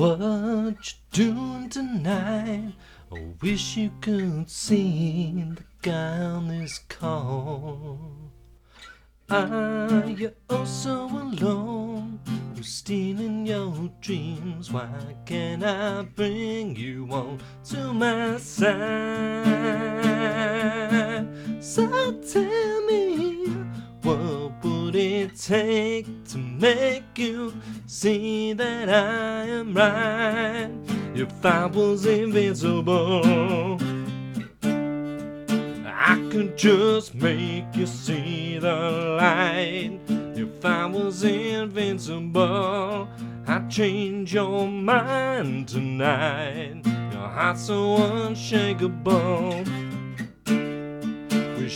What you doing tonight? I wish you could see the guy on this call. Are you oh so alone? Who's stealing your dreams? Why can't I bring you on to my side? So tell it take to make you see that I am right? If I was invincible. I could just make you see the light. If I was invincible, I'd change your mind tonight. Your heart's so unshakable.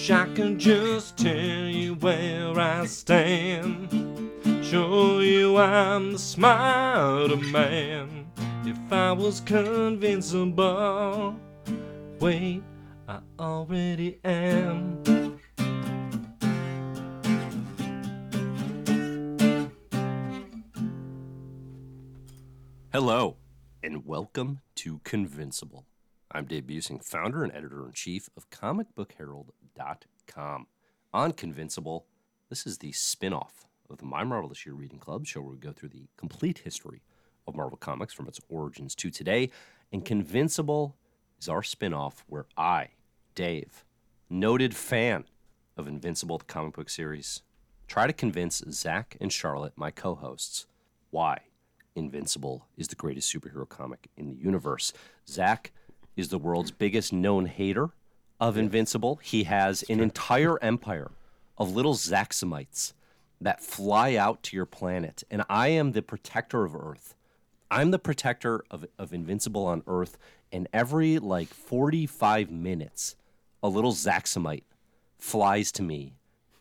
Wish I could just tell you where I stand. Show you I'm the smarter man. If I was convincible, wait. I already am. Hello, and welcome to Convincible. I'm Dave Buesing, founder and editor in chief of comicbookherald.com. On Convincible, this is the spin off of the My Marvelous Year Reading Club show where we go through the complete history of Marvel Comics from its origins to today. And Convincible is our spin off where I, Dave, noted fan of Invincible, the comic book series, try to convince Zack and Charlotte, my co hosts, why Invincible is the greatest superhero comic in the universe. Zack is the world's biggest known hater of Invincible. He has an entire empire of little Zaxamites that fly out to your planet, and I am the protector of Earth. I'm the protector of, of Invincible on Earth, and every like 45 minutes, a little Zaxamite flies to me,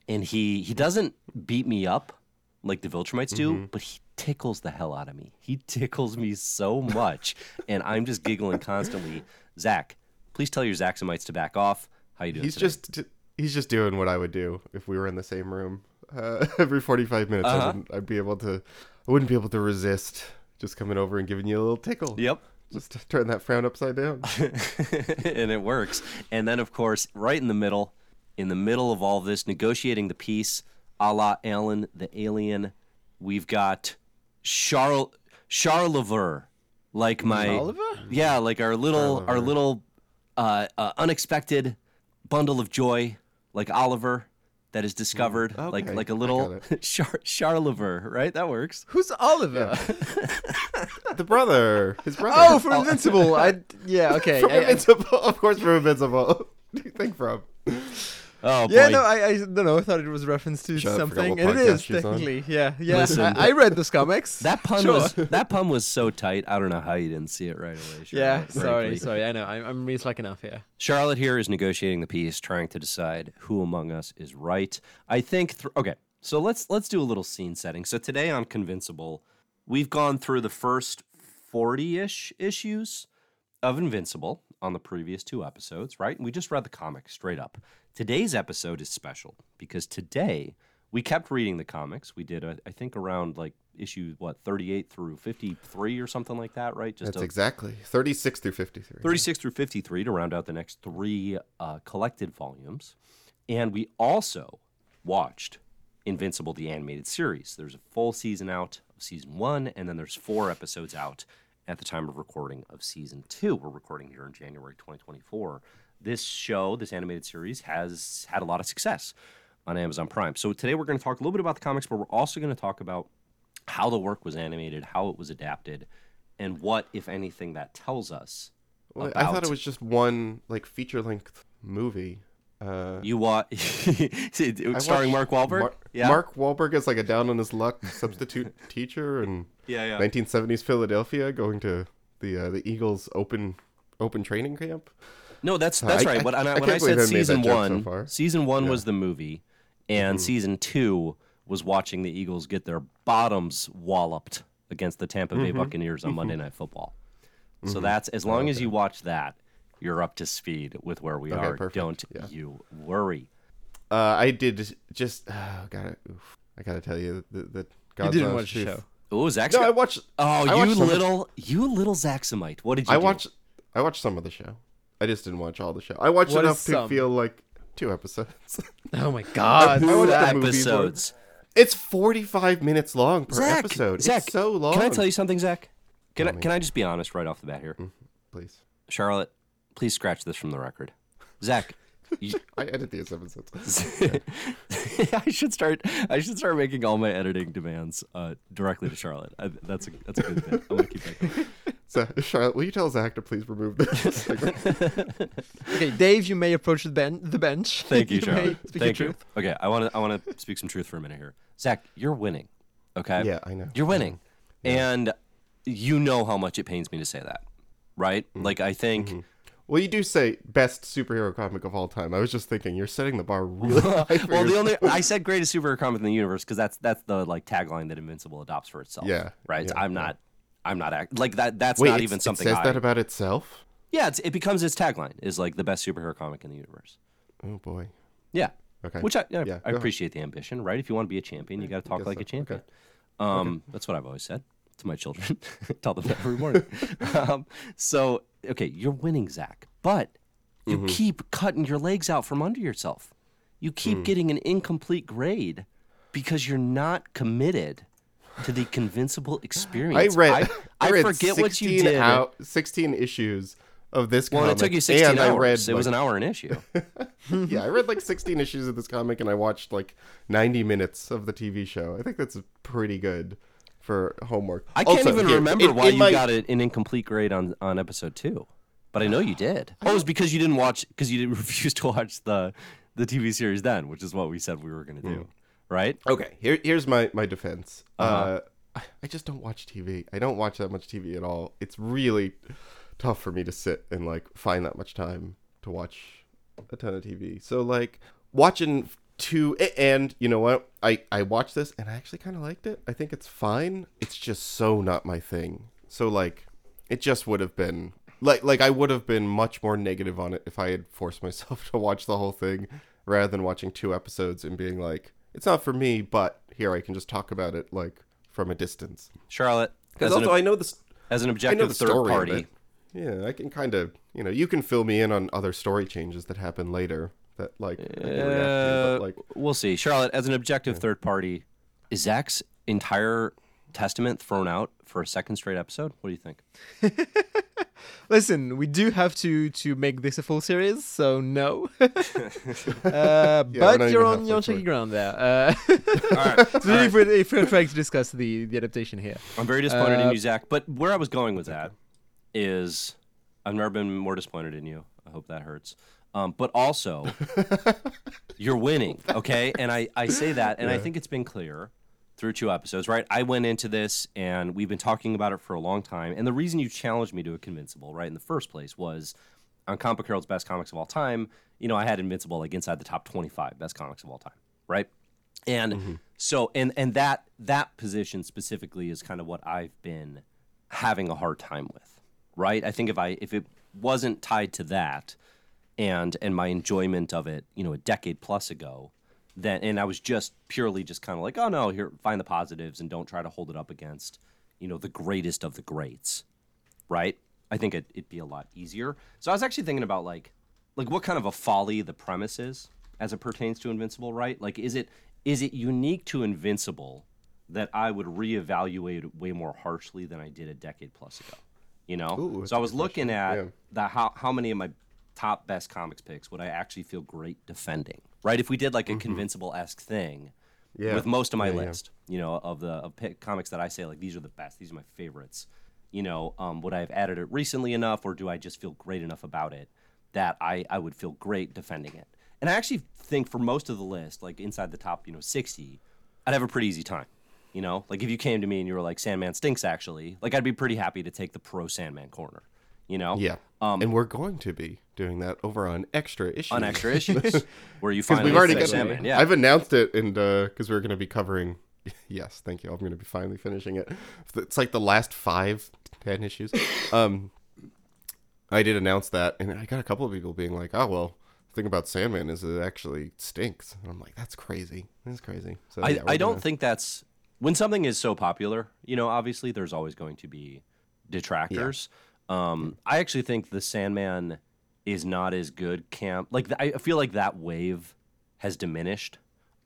and he he doesn't beat me up like the Viltrumites do, mm-hmm. but he tickles the hell out of me. He tickles me so much, and I'm just giggling constantly. Zack, please tell your Zaxamites to back off. How you doing? He's today? just he's just doing what I would do if we were in the same room. Uh, every 45 minutes, I Uh-huh. wouldn't, I'd be able to, I wouldn't be able to resist just coming over and giving you a little tickle. Yep. Just turn that frown upside down. and it works. And then, of course, right in the middle, in the middle of all this, negotiating the peace, a la Alan the Alien, we've got Charles Charlever, like my Oliver? yeah, like our little our little uh, uh, unexpected bundle of joy, like Oliver. That is discovered, like okay, like a I little got Char- Charlever, right? That works. Who's Oliver? the brother, his brother. Oh, from Invincible. I yeah okay. from I- I- Invincible, of course, from Invincible. What do you think from? Oh yeah, boy. no, I, I don't know. I thought it was a reference to Shut up, I forgot something, what and it podcast on. technically. Yeah, yeah. Listen. I, I read those comics. That pun Sure. was that pun was so tight. I don't know how you didn't see it right away. Yeah, Charlotte, sorry, frankly. sorry. I know. I'm, I'm really slacking off here. Charlotte here is negotiating the peace, trying to decide who among us is right. I think. Th- okay, so let's let's do a little scene setting. So today on Convincible, we've gone through the first forty-ish issues of Invincible on the previous two episodes, right? And we just read the comic straight up. Today's episode is special because today we kept reading the comics. We did, I think, around like issue what thirty-eight through fifty-three or something like that, right? Just That's a- exactly 36 through 53. 36 through 53 to round out the next three uh, collected volumes. And we also watched Invincible, the animated series. There's a full season out of season one, and then there's four episodes out at the time of recording of season two. We're recording here in January 2024. This show, this animated series, has had a lot of success on Amazon Prime. So today we're going to talk a little bit about the comics, but we're also going to talk about how the work was animated, how it was adapted, and what, if anything, that tells us. Well, I thought it was just one like feature length movie. Uh, You watch starring Mark Wahlberg. Mar- yeah, Mark Wahlberg is like a down on his luck substitute teacher in Yeah, yeah. 1970s Philadelphia, going to the uh, the Eagles open open training camp. No, that's that's I- right. I- When I, I when I can't said I made that season joke so one, season one Yeah. Mm-hmm. was the movie, and season two was watching the Eagles get their bottoms walloped against the Tampa Mm-hmm. Bay Buccaneers on Monday Night Football. So that's as long as you watch that, you're up to speed with where we Okay, are. perfect. Don't Yeah. you worry. Uh, I did just oh, gotta oof, I gotta tell you that that You God's didn't watch the show. Oh, Zack. No, I watched. oh, I you watched little, you little Zaxamite. What did you I do? watched. I watched some of the show. I just didn't watch all the show. I watched What enough to some? feel like two episodes. Oh my god. Movie episodes. it's forty-five minutes long per Zack, episode. Zack, it's so long. Can I tell you something, Zack? Can I, can I just be honest right off the bat here? please? Charlotte, please scratch this from the record. Zack, you, I edit these episodes. I should start. I should start making all my editing demands uh, directly to Charlotte. I, that's a that's a good bit. I'm gonna keep that. Going. Charlotte, will you tell Zack to please remove this? Okay, Dave, you may approach the, ben- the bench. Thank you, may Charlotte. speak Thank your you. truth. Okay, I want to I want to speak some truth for a minute here. Zack, you're winning. Okay. yeah, I know. You're winning, and you know how much it pains me to say that, right? Mm-hmm. Like I think. Well, you do say best superhero comic of all time. I was just thinking you're setting the bar really high. For well, the only I said greatest superhero comic in the universe because that's that's the like tagline that Invincible adopts for itself. Yeah, right. yeah, I'm yeah. not. I'm not act- like that. That's Wait, not even something. It says I, that about itself. yeah, it's, it becomes its tagline is like the best superhero comic in the universe. Oh boy. Yeah. Okay. Which I, yeah, Yeah, I go ahead. appreciate the ambition, right? If you want to be a champion, you got to talk like so. a champion. Okay. Um, That's what I've always said to my children. Tell them every morning. um, so, okay, you're winning, Zack, but you Mm-hmm. keep cutting your legs out from under yourself. You keep Mm. getting an incomplete grade because you're not committed to the convincible I experience. read. I, I, read forget what you 16 did. out- Sixteen issues of this well, comic. it took you 16 and hours. I read, it was an hour an issue. yeah, I read like 16 issues of this comic and I watched like 90 minutes of the TV show. I think that's pretty good for homework. I can't Also, even here, remember in- why in you my- got a, an incomplete grade on, on episode two, but I know you did. Oh, it was because you didn't watch because you didn't refuse to watch the the TV series then, which is what we said we were going to do, hmm. Right? Okay, here, here's my my defense. uh Uh-huh. I I just don't watch TV. I don't watch that much TV at all. It's really tough for me to sit and like find that much time to watch a ton of TV. So like watching two and you know what? I I watched this and I actually kind of liked it. I think it's fine. It's just so not my thing. So like it just would have been like like I would have been much more negative on it if I had forced myself to watch the whole thing rather than watching two episodes and being like it's not for me, but here I can just talk about it like from a distance. Charlotte, Because as, an, I know this as an I know objective the third story party. Yeah, I can kind of, you know, you can fill me in on other story changes that happen later that like I to, uh, like we'll see. Charlotte, as an objective third party, is Zack's entire testament thrown out for a second straight episode? What do you think? Listen, we do have to to make this a full series, so no. uh, not but you're on halfway you're on shaky ground there. Uh, All right. especially if, we're, if we're trying to discuss the, the adaptation here. I'm very disappointed in Uh, you, Zack. But where I was going with that is I've never been more disappointed in you. I hope that hurts. Um, but also, you're winning, okay? And I, I say that, and I think it's been clear through two episodes, right? I went into this, and we've been talking about it for a long time. And the reason you challenged me to a Convincible, right, in the first place was on Comic Herald's best comics of all time. You know, I had Invincible like inside the top 25 best comics of all time, right? And mm-hmm. so, and and that that position specifically is kind of what I've been having a hard time with, right? I think if I if it wasn't tied to that, and and my enjoyment of it, you know, a decade plus ago, then and I was just purely just kind of like, oh no, here find the positives and don't try to hold it up against, you know, the greatest of the greats, right? I think it, it'd be a lot easier. So I was actually thinking about like, like what kind of a folly the premise is as it pertains to Invincible, right? Like, is it is it unique to Invincible that I would reevaluate way more harshly than I did a decade plus ago? You know, Ooh, so I was looking question. at Yeah. the how how many of my top best comics picks would I actually feel great defending, right? If we did like a Convincible esque thing, Mm-hmm. Yeah. with most of my Yeah, yeah. list, you know, of the of pick comics that I say like these are the best, these are my favorites. You know, um, would I have added it recently enough, or do I just feel great enough about it that I I would feel great defending it? And I actually think for most of the list, like inside the top, you know, sixty, I'd have a pretty easy time. You know, like if you came to me and you were like Sandman stinks, actually, like I'd be pretty happy to take the pro Sandman corner. You know, yeah. Um, and we're going to be doing that over on extra issues. on extra issues where you finally we've already got. Yeah, I've announced it, and because we're going to be covering. Yes, thank you. I'm going to be finally finishing it. It's like the last five, ten issues. Um, I did announce that, and I got a couple of people being like, "Oh well, the thing about Sandman is it actually stinks." And I'm like, "That's crazy. That's crazy." So I, yeah, I don't gonna- think that's when something is so popular, you know, obviously there's always going to be detractors. Um, I actually think the Sandman is not as good camp. Like I feel like that wave has diminished.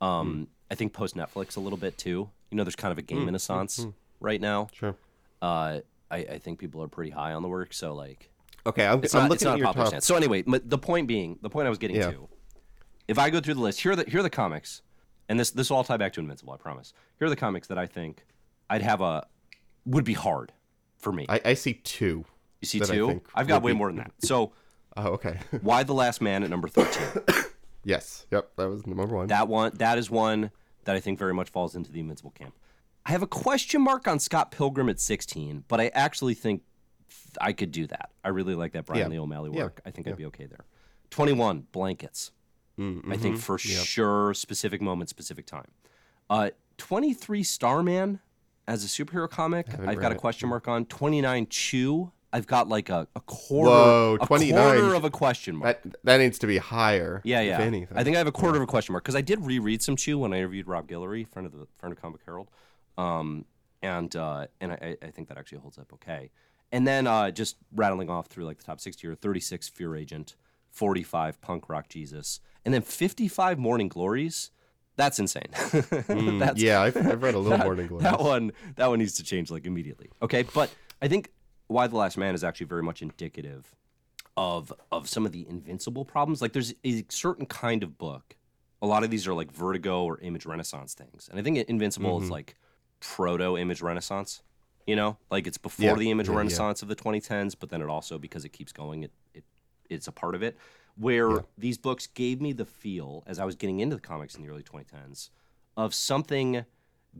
Um, I think post Netflix a little bit too. You know, there's kind of a Gaiman renaissance right now. Sure. Uh, I, I think people are pretty high on the work. So like, Okay, I'm, it's I'm not, it's looking not at a your. So anyway, the point being, the point I was getting Yeah. to, if I go through the list, here are the here are the comics, and this this will all tie back to Invincible. I promise. Here are the comics that I think I'd have a would be hard for me. I, I see two. You see two? I've got way be- more than that. So Oh, okay. Y the Last Man at number thirteen? yes. Yep. That was number one. that one that is one that I think very much falls into the Invincible camp. I have a question mark on Scott Pilgrim at sixteen, but I actually think I could do that. I really like that Brian Yeah. Lee O'Malley Yeah. work. I think I'd be okay there. Twenty one blankets. Mm, I think for sure, specific moment, specific time. Uh, 23 Starman as a superhero comic, I've got a it. question mark on. 29 Chew, I've got like a, a quarter, Whoa, a quarter of a question mark. That that needs to be higher. yeah, yeah. anything. I think I have a quarter of a question mark because I did reread some Chew when I interviewed Rob Guillory, friend of the friend of Comic Herald, um, and uh, and I, I think that actually holds up okay. And then uh, just rattling off through like the top 60 or 36 Fear Agent, 45 Punk Rock Jesus, and then 55 Morning Glories. That's insane. Mm, That's yeah, I've, I've read a little that, Morning Glories. that one that one needs to change like immediately. Okay, but I think Y the Last Man is actually very much indicative of of some of the invincible problems. Like there's a certain kind of book. A lot of these are like Vertigo or Image Renaissance things, and I think Invincible Mm-hmm. is like proto Image Renaissance. You know, like it's before Yeah, the Image yeah, yeah. Renaissance of the 2010s, but then it also because it keeps going, it it it's a part of it. Where Yeah. these books gave me the feel as I was getting into the comics in the early 2010s of something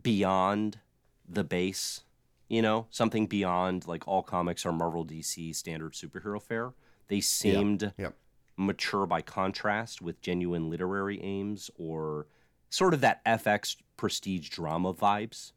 beyond the base, you know, something beyond like all comics are Marvel DC standard superhero fare. They seemed Yep. mature by contrast with genuine literary aims or sort of that FX prestige drama vibes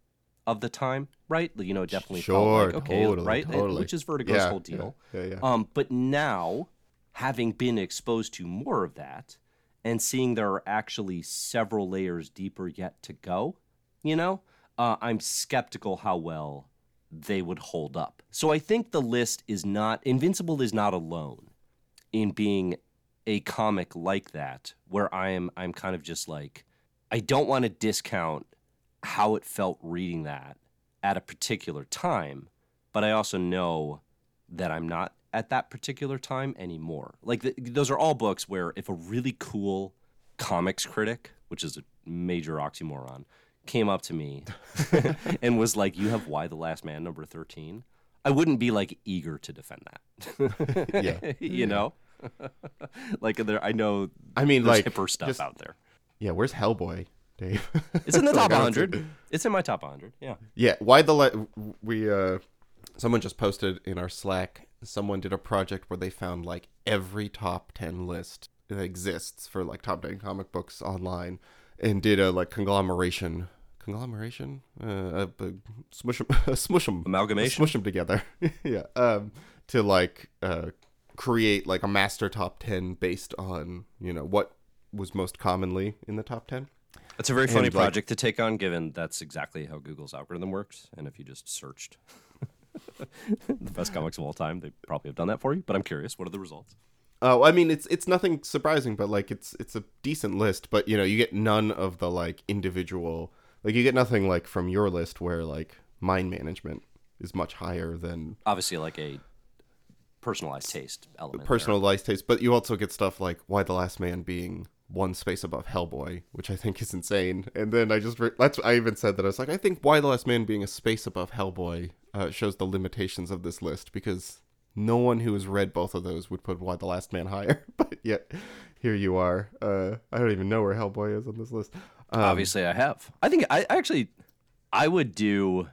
of the time, right? You know, it definitely felt Sure, like okay, totally, right? Totally. Which is Vertigo's Yeah, whole deal. Yeah, yeah. yeah. Um, but now, having been exposed to more of that and seeing there are actually several layers deeper yet to go, you know, uh, I'm skeptical how well they would hold up. So I think the list is not, Invincible is not alone in being a comic like that, where I am, I'm kind of just like, I don't want to discount how it felt reading that at a particular time, but I also know that I'm not at that particular time anymore. Like th those are all books where if a really cool comics critic, which is a major oxymoron, came up to me and was like, "You have Y the Last Man number 13." I wouldn't be like eager to defend that. Yeah. you know? like there I know I mean, there's like, hipper stuff just- out there. yeah. Where's Hellboy, Dave? It's in the top I don't see- 100. It's in my top 100. Yeah. Yeah, why the le- we uh someone just posted in our Slack someone did a project where they found like every top 10 list that exists for like top 10 comic books online and did a like conglomeration conglomeration uh, a, a smush them smush them Amalgamation? smush them together yeah um to like uh create like a master top 10 based on you know what was most commonly in the top 10 It's a very funny And, like- project to take on, given that's exactly how Google's algorithm works. And if you just searched the best comics of all time, they probably have done that for you. But I'm curious, what are the results? Oh, I mean, it's it's nothing surprising, but like it's it's a decent list. But you know, you get none of the like individual, like you get nothing like from your list where like mind management is much higher than Obviously, like a personalized taste element. there. personalized taste. But you also get stuff like Y the Last Man being one space above Hellboy, which I think is insane. And then I just re- that's I even said that I was like, I think Y the Last Man being a space above Hellboy uh, shows the limitations of this list because no one who has read both of those would put Y the Last Man higher. but yet here you are. Uh, I don't even know where Hellboy is on this list. Um, Obviously, I have. I think I I actually, I would do.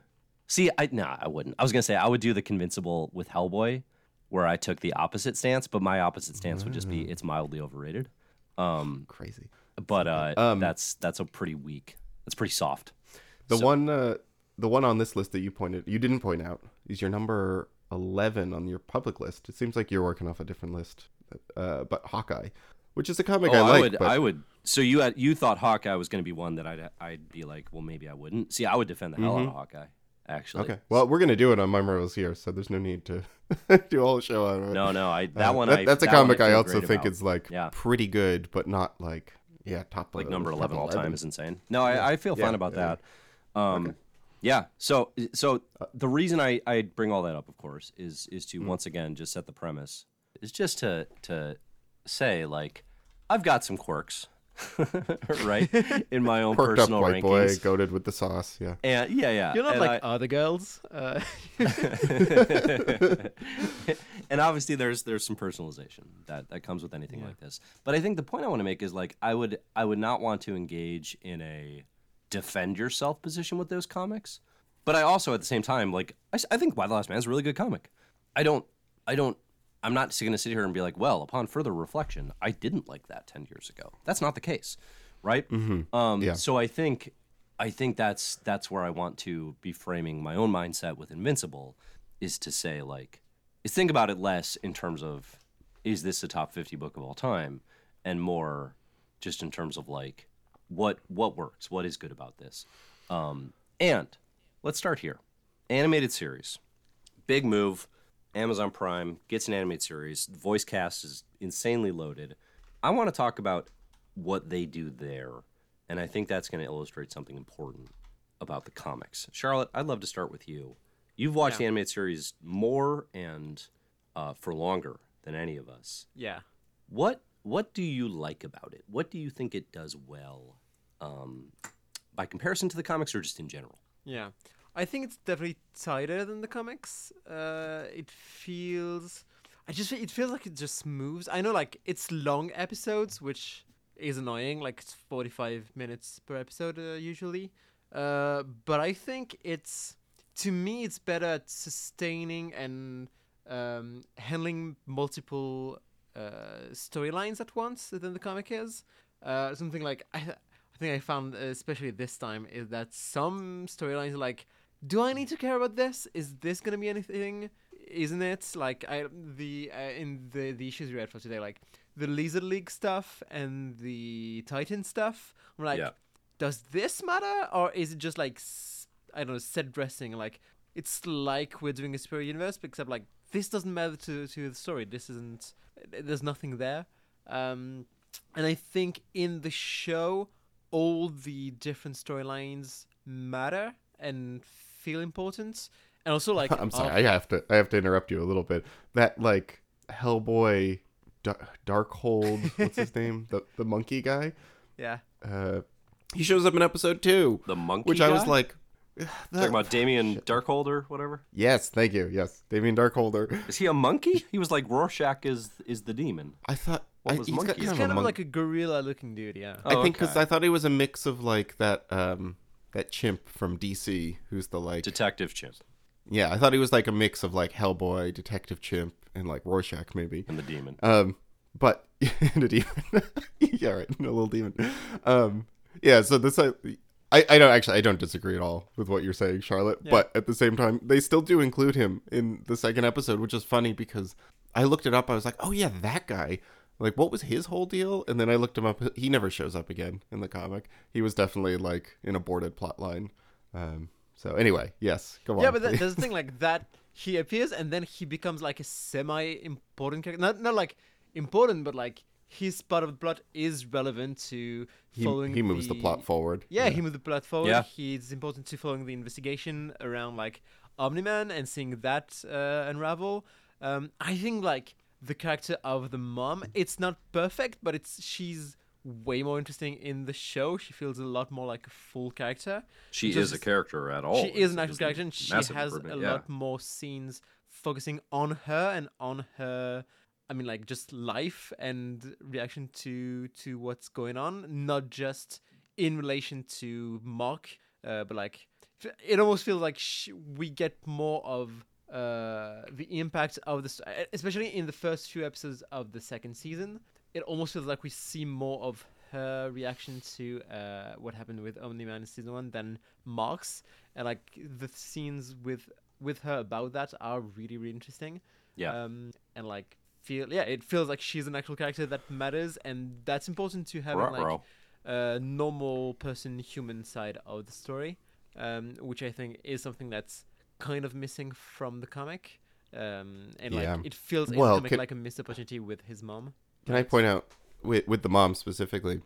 See, I no, I wouldn't. I was gonna say I would do the convincible with Hellboy, where I took the opposite stance, but my opposite stance would just be Mm. it's mildly overrated. Um, crazy. but uh, Um, that's that's a pretty weak. That's pretty soft. The So- one, uh, the one on this list that you pointed, you didn't point out, is your number eleven on your public list. It seems like you're working off a different list, uh, but Hawkeye. which is a comic oh, I like. would. but I would. So you had you thought Hawkeye was going to be one that I'd I'd be like, well, maybe I wouldn't. See, I would defend the hell out of Hawkeye. Actually. Mm-hmm. Okay. Well, we're gonna do it on My Marvelous Year, so there's no need to do all the show on it. No, no. I that Uh, one. that- I, that's a that one comic I also think about. is like Yeah. pretty good, but not like yeah top like number 11 all 11. time is insane no I, I feel fine Yeah, about yeah. that um yeah so so the reason I, I bring all that up of course is is to once again just set the premise is just to to say like i've got some quirks right in my own Perked up personal white boy, rankings goaded with the sauce. Yeah. and yeah yeah You're not and like I- other girls. Uh, and obviously there's there's some personalization that that comes with anything like this but i think the point i want to make is like i would i would not want to engage in a defend yourself position with those comics. But i also at the same time like I, I think Y the last man is a really good comic. I don't i don't i'm not going to sit here and be like well upon further reflection i didn't like that 10 years ago. That's not the case right? Um Yeah. so i think I think that's that's where I want to be framing my own mindset with Invincible is to say like is think about it less in terms of is this a top 50 book of all time? And more just in terms of like what what works what is good about this. Um, and let's start here. Animated series. Big move. Amazon prime gets an animated series. Voice cast is insanely loaded. I want to talk about what they do there and i think that's going to illustrate something important about the comics. Charlotte i'd love to start with you. You've watched the animated series more and uh, for longer than any of us. Yeah. what what do you like about it what do you think it does well um, by comparison to the comics or just in general Yeah, I think it's definitely tighter than the comics. Uh, it feels, I just it feels like it just moves. I know like it's long episodes, which is annoying. Like it's forty five minutes per episode uh, usually. Uh, but I think it's to me it's better at sustaining and um, handling multiple uh, storylines at once than the comic is. Uh, something like I, I think I found, uh, especially this time, is that some storylines are like, do I need to care about this? Is this gonna be anything? Isn't it like I the uh, in the the issues we read for today, like the Lizard League stuff and the Titan stuff? I'm like, Yeah. does this matter or is it just like I don't know set dressing? Like it's like we're doing a superior universe, except like this doesn't matter to to the story. This isn't. There's nothing there. Um, and I think in the show, all the different storylines matter and feel important. And also, like, I'm sorry, I have to I have to interrupt you a little bit. That like Hellboy, Dar- Darkhold, what's his name? The the monkey guy. yeah, Uh, he shows up in episode two, the monkey which I was like, talking about Damien Darkhold or whatever yes, thank you, yes, Damien Darkholder. is he a monkey he was like Rorschach is is the demon I thought What I, was he's got kind he's kind a of mon- like a gorilla-looking dude. Yeah. I Oh, think because okay. I thought he was a mix of like that um that chimp from DC who's the like detective chimp yeah I thought he was like a mix of like Hellboy, Detective Chimp, and like Rorschach maybe. and the demon Um, but and a demon. yeah, right, a little demon. Um, yeah. So this I, I, I don't actually I don't disagree at all with what you're saying, Charlotte. Yeah. But at the same time, they still do include him in the second episode, which is funny because I looked it up. I was like, oh yeah, that guy. Like, what was his whole deal? And then I looked him up. He never shows up again in the comic. He was definitely like an aborted plot line. Um, so anyway, yes, go on. Yeah, but that, there's the thing like that. He appears and then he becomes like a semi-important character. Not not like important, but like his part of the plot is relevant to following. he moves the, plot forward. Yeah, he moves the plot forward. Yeah. He's important to following the investigation around like Omni-Man and seeing that uh, unravel. Um, I think like the character of the mom, it's not perfect, but it's she's way more interesting in the show. She feels a lot more like a full character. she Just- is a character at all She is an actual character, and she has a yeah. lot more scenes focusing on her and on her. I mean, like just life and reaction to to what's going on, not just in relation to Mark, uh, but like it almost feels like sh- we get more of uh, the impact of this, especially in the first few episodes of the second season. It almost feels like we see more of her reaction to uh, what happened with Omni Man in season one than Mark's, and like the scenes with with her about that are really really interesting. Yeah. Um, and like feel yeah, it feels like she's an actual character that matters, and that's important to have like a normal person, human side of the story, um, which I think is something that's kind of missing from the comic. Um, and Yeah. like it feels Well, comic could- like a missed opportunity with his mom. Can I point out with with the mom specifically,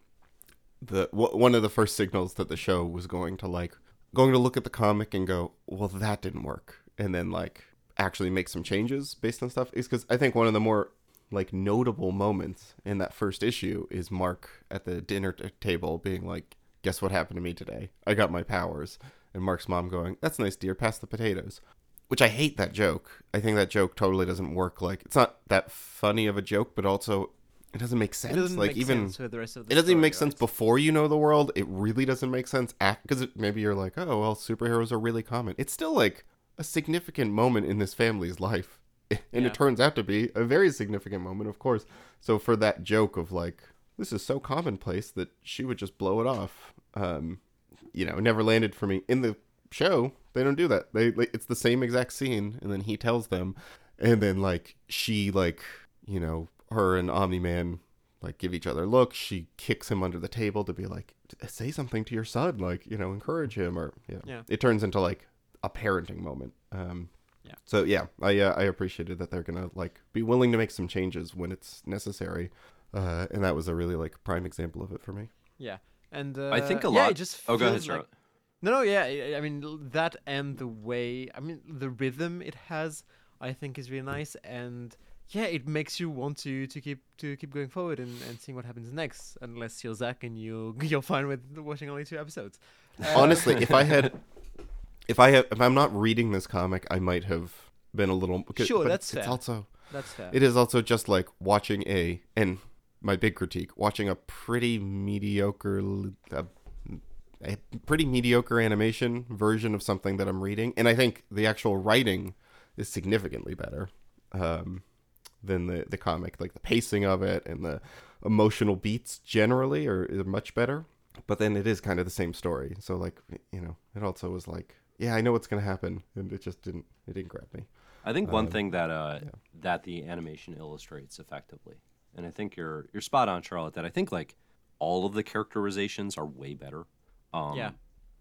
the w- one of the first signals that the show was going to like going to look at the comic and go, well, that didn't work, and then like actually make some changes based on stuff is because I think one of the more like notable moments in that first issue is Mark at the dinner t- table being like, "Guess what happened to me today? I got my powers." And Mark's mom going, "That's nice, dear. Pass the potatoes." Which I hate that joke. I think that joke totally doesn't work. Like it's not that funny of a joke, but also it doesn't make sense. It doesn't like make even sense with the rest of the it doesn't even story, make sense before you know the world. It really doesn't make sense because maybe you're like, oh well, superheroes are really common. It's still like a significant moment in this family's life, and Yeah. it turns out to be a very significant moment, of course. So for that joke of like, this is so commonplace that she would just blow it off, um, you know, never landed for me in the show. They don't do that. They like, it's the same exact scene, and then he tells them, and then like she like you know her and Omni Man like give each other looks. She kicks him under the table to be like, say something to your son, like you know, encourage him, or you know. Yeah. It turns into like a parenting moment. Um, Yeah. So yeah, I uh, I appreciated that they're gonna like be willing to make some changes when it's necessary, uh, and that was a really like prime example of it for me. Yeah, and uh, I think a yeah, lot. it just oh, go ahead, feels like- No, no, yeah. I- I mean that and the way I mean the rhythm it has, I think is really nice, and yeah, it makes you want to to keep to keep going forward and, and seeing what happens next. Unless you're Zack and you you're fine with watching only two episodes. Uh, Honestly, if I had, if I have, if I'm not reading this comic, I might have been a little. Sure, that's it's fair. also that's fair. It is also just like watching a and my big critique watching a pretty mediocre a, a pretty mediocre animation version of something that I'm reading and I think the actual writing is significantly better um, than the the comic like the pacing of it and the emotional beats generally are, are much better but then it is kind of the same story so like you know it also was like yeah I know what's gonna happen and it just didn't it didn't grab me I think one Um, thing that uh, that the animation illustrates effectively, and I think you're you're spot on, Charlotte. That I think like all of the characterizations are way better. Um, Yeah.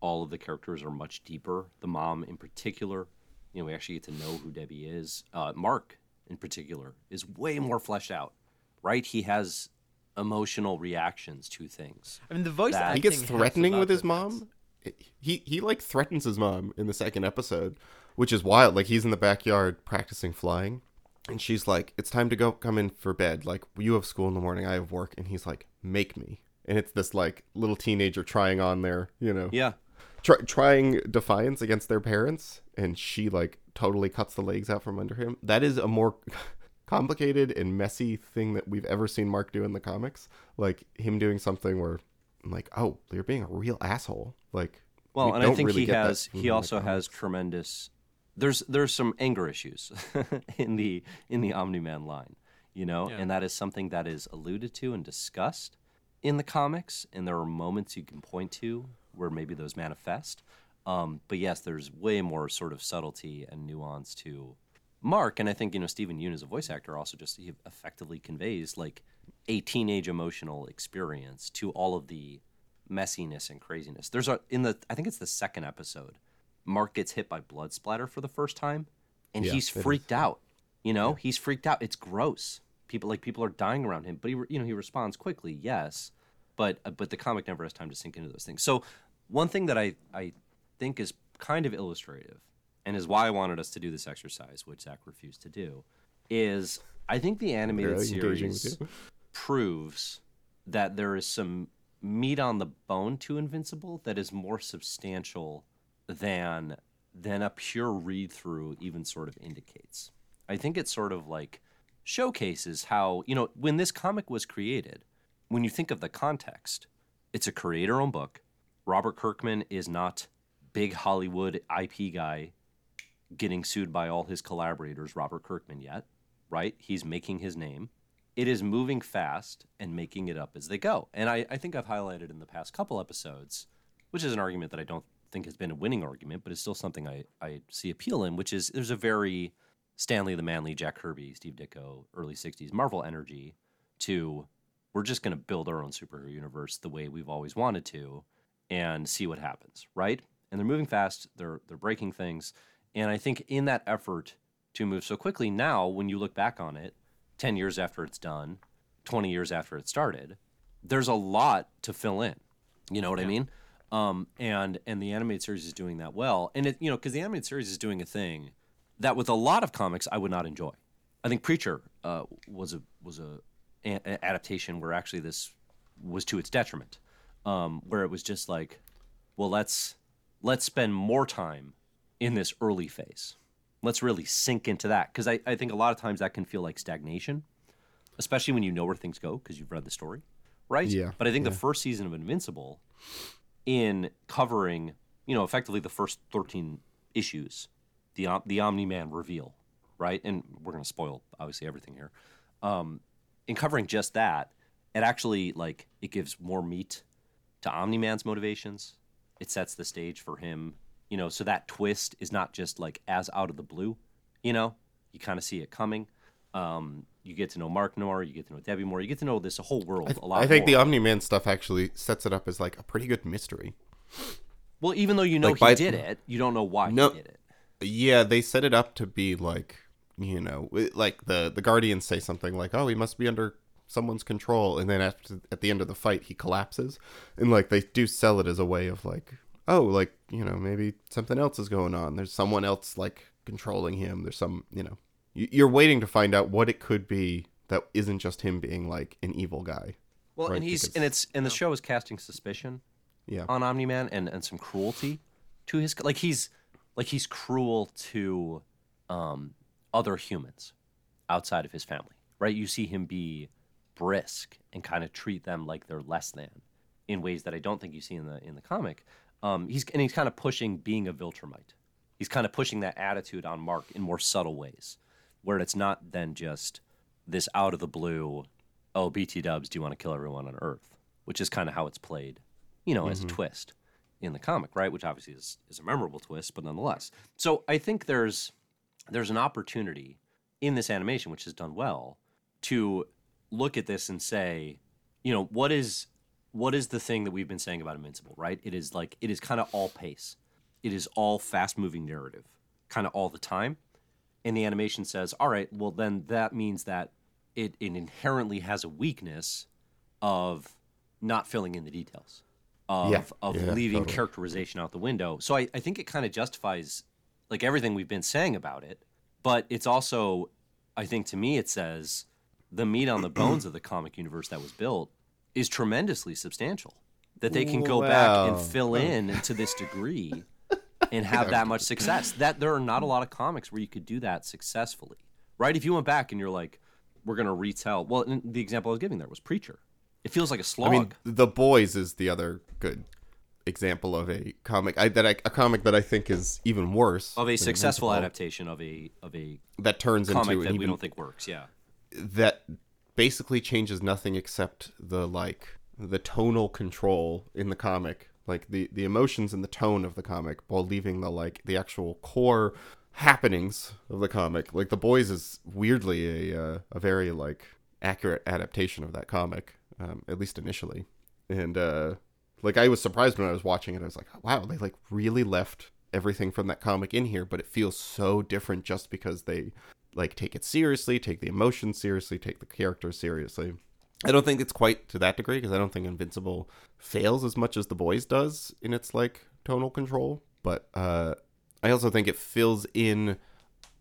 All of the characters are much deeper. The mom, in particular, you know, we actually get to know who Debbie is. Uh, Mark, in particular, is way more fleshed out. Right? He has emotional reactions to things. I mean the voice. That- he gets acting helps a threatening with his that. mom. He he like threatens his mom in the second episode, which is wild. Like he's in the backyard practicing flying, and she's like, "It's time to go. Come in for bed. Like you have school in the morning. I have work." And he's like, "Make me." And it's this like little teenager trying on their you know Yeah. try, trying defiance against their parents, and she like totally cuts the legs out from under him. That is a more complicated and messy thing that we've ever seen Mark do in the comics. Like him doing something where, I'm like, oh, you're being a real asshole. Like, Well, we and I don't think really he has he also has tremendous there's there's some anger issues in the in the Omni-Man line, you know, Yeah. and that is something that is alluded to and discussed in the comics and there are moments you can point to where maybe those manifest. Um, but yes, there's way more sort of subtlety and nuance to Mark, and I think you know Steven Yeun as a voice actor also just he effectively conveys like a teenage emotional experience to all of the messiness and craziness. There's a in the I think it's the second episode. Mark gets hit by blood splatter for the first time, and Yeah, he's it is. freaked out. You know, he's freaked out. It's gross. People like people are dying around him, but he you know he responds quickly. Yes, but uh, but the comic never has time to sink into those things. So one thing that I I think is kind of illustrative, and is why I wanted us to do this exercise, which Zack refused to do, is I think the animated series proves that there is some meat on the bone to Invincible that is more substantial than than a pure read through even sort of indicates. I think it sort of like showcases how, you know, when this comic was created, when you think of the context, it's a creator owned book. Robert Kirkman is not big Hollywood IP guy getting sued by all his collaborators, Robert Kirkman, yet, right? He's making his name. It is moving fast and making it up as they go. And I, I think I've highlighted in the past couple episodes, which is an argument that I don't think has been a winning argument, but it's still something I, I see appeal in, which is there's a very Stanley the Manly, Jack Kirby, Steve Ditko, early 60s Marvel energy to we're just going to build our own superhero universe the way we've always wanted to and see what happens, right? And they're moving fast, they're they're breaking things, and I think in that effort to move so quickly now when you look back on it 10 years after it's done, 20 years after it started, there's a lot to fill in. You know what I mean? Um, and and the animated series is doing that well. And it you know because the animated series is doing a thing that with a lot of comics I would not enjoy. I think Preacher uh, was a was a, a adaptation where actually this was to its detriment, um, where it was just like, well let's let's spend more time in this early phase. Let's really sink into that because I, I think a lot of times that can feel like stagnation, especially when you know where things go because you've read the story, right? Yeah, But I think yeah. the first season of Invincible, in covering you know effectively the first thirteen issues, the the Omni Man reveal, right? And we're going to spoil obviously everything here. Um, in covering just that, it actually like it gives more meat to Omni Man's motivations. It sets the stage for him, you know, so that twist is not just like as out of the blue, you know. You kind of see it coming. Um, you get to know Mark more. You get to know Debbie more, You get to know this whole world a lot. I think the. Omni Man stuff actually sets it up as like a pretty good mystery. well, even though you know like, he by- did it, you don't know why No. he did it. Yeah, they set it up to be like you know, like the the Guardians say something like, "Oh, he must be under someone's control," and then after at the end of the fight, he collapses, and like they do sell it as a way of like, oh, like you know, maybe something else is going on. There's someone else like controlling him. There's some, you know, you- you're waiting to find out what it could be that isn't just him being like an evil guy. Well, Right, and he's because- and it's and the show is casting suspicion Yeah. on Omni Man and and some cruelty to his like he's like he's cruel to um other humans outside of his family, right? You see him be brisk and kind of treat them like they're less than in ways that I don't think you see in the in the comic. Um, he's and he's kind of pushing being a Viltrumite. He's kind of pushing that attitude on Mark in more subtle ways, where it's not then just this out of the blue, oh BT Dubs, do you want to kill everyone on Earth? Which is kind of how it's played, you know, as a twist in the comic, right? Which obviously is, is a memorable twist, but nonetheless. So I think there's there's an opportunity in this animation, which is done well, to look at this and say, you know, what is what is the thing that we've been saying about Invincible, right? It is like it is kind of all pace. It is all fast moving narrative, kind of all the time. And the animation says, all right, well then that means that it, it inherently has a weakness of not filling in the details. Of, Yeah. of Yeah, leaving totally. characterization out the window. So I, I think it kind of justifies like everything we've been saying about it, but it's also, I think to me, it says the meat on the bones of the comic universe that was built is tremendously substantial. That they can go back and fill in to this degree and have that much success. That there are not a lot of comics where you could do that successfully, right? If you went back and you're like, we're gonna retell. Well, the example I was giving there was Preacher. It feels like a slog. I mean, The Boys is the other good example of a comic I, that I, a comic that I think is even worse of a successful adaptation of a of a that turns into that an we even don't think works. Yeah. that basically changes nothing except the like the tonal control in the comic like the the emotions and the tone of the comic while leaving the like the actual core happenings of the comic. Like the boys is weirdly a uh, a very like accurate adaptation of that comic um, at least initially. And uh like i was surprised when i was watching it. I was like wow they like really left everything from that comic in here but it feels so different just because they like take it seriously, take the emotion seriously, take the character seriously. I don't think it's quite to that degree because I don't think Invincible fails as much as The Boys does in its like tonal control, but uh I also think it fills in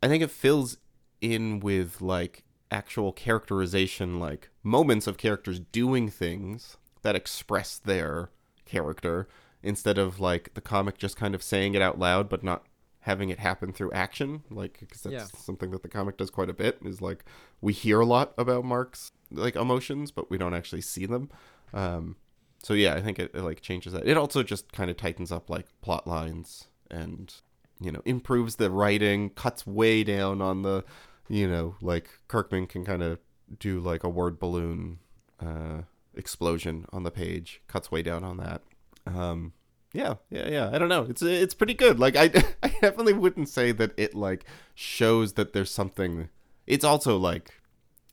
I think it fills in with like actual characterization like moments of characters doing things that express their character instead of like the comic just kind of saying it out loud but not having it happen through action like because that's Yeah. something that the comic does quite a bit is like we hear a lot about mark's like emotions but we don't actually see them. Um so yeah i think it, it like changes that. It also just kind of tightens up like plot lines and you know improves the writing cuts way down on the you know like kirkman can kind of do like a word balloon uh explosion on the page cuts way down on that. Um Yeah, yeah, yeah. I don't know. It's it's pretty good. Like I, I definitely wouldn't say that it like shows that there's something. It's also like,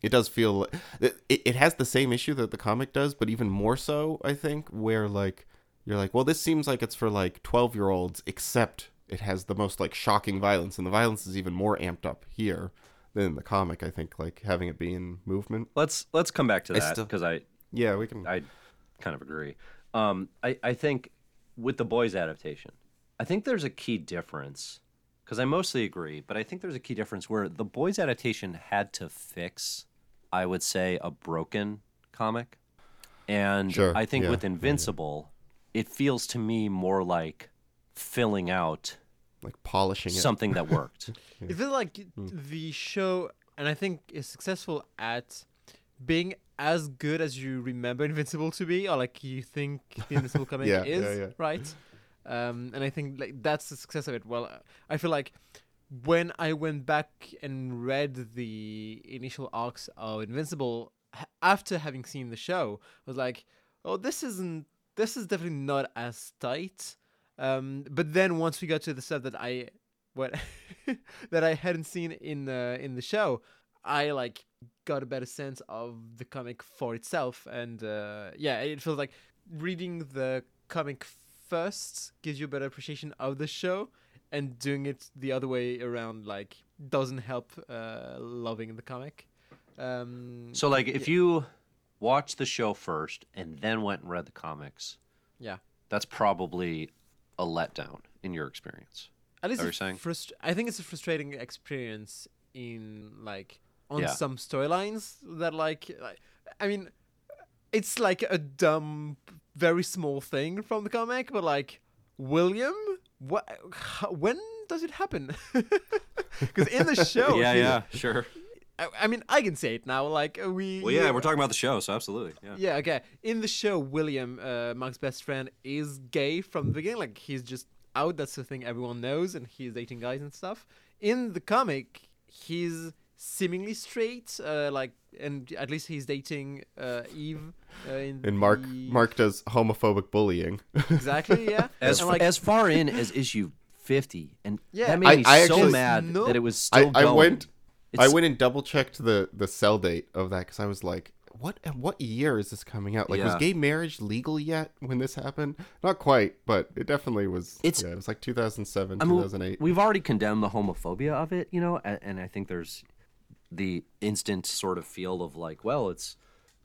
it does feel it, it has the same issue that the comic does, but even more so. I think where like you're like, well, this seems like it's for like twelve year olds, except it has the most like shocking violence, and the violence is even more amped up here than in the comic. I think like having it be in movement. Let's let's come back to that because I Yeah, we can. I kind of agree. Um, I, I think with the boys adaptation, I think there's a key difference because I mostly agree, but I think there's a key difference where the boys adaptation had to fix, I would say, a broken comic. And Sure, I think yeah, with yeah, yeah. Invincible, it feels to me more like filling out like polishing it. something that worked. If It feels like hmm. the show, and I think is successful at being as good as you remember Invincible to be, or like you think the Invincible comic Yeah, is, yeah, yeah. right? Um, and I think like that's the success of it. Well, I feel like when I went back and read the initial arcs of Invincible after having seen the show, I was like, oh, this isn't. This is definitely not as tight. Um, but then once we got to the stuff that I what that I hadn't seen in uh, in the show, I like got a better sense of the comic for itself, and uh, yeah, it feels like reading the comic first gives you a better appreciation of the show, and doing it the other way around like doesn't help uh, loving the comic. Um, so, like, if you watched the show first and then went and read the comics, yeah, that's probably a letdown in your experience. at least you it's saying? frust- I think it's a frustrating experience in like on Yeah. some storylines that like, like I mean it's like a dumb very small thing from the comic but like William what how, when does it happen because in the show yeah, yeah, sure. I, I mean I can say it now like we Well, yeah, we're talking about the show, so absolutely. Yeah. yeah, okay. In the show, William, uh, Mark's best friend, is gay from the beginning. Like he's just out. That's the thing everyone knows, and he's dating guys and stuff. In the comic, he's seemingly straight. Uh, like, and at least he's dating uh, Eve. Uh, in and Mark the- Mark does homophobic bullying. exactly, yeah. As like, as far in as issue fifty, and Yeah. that made I- me I so actually- mad No. that it was I, still I going. went I went and double checked the the sell date of that because I was like, what what year is this coming out? Like, was gay marriage legal yet when this happened? Not quite, but it definitely was. It's- yeah, it was like 2007, I mean, 2008. We've already condemned the homophobia of it, you know, and, and I think there's the instant sort of feel of like, well, it's,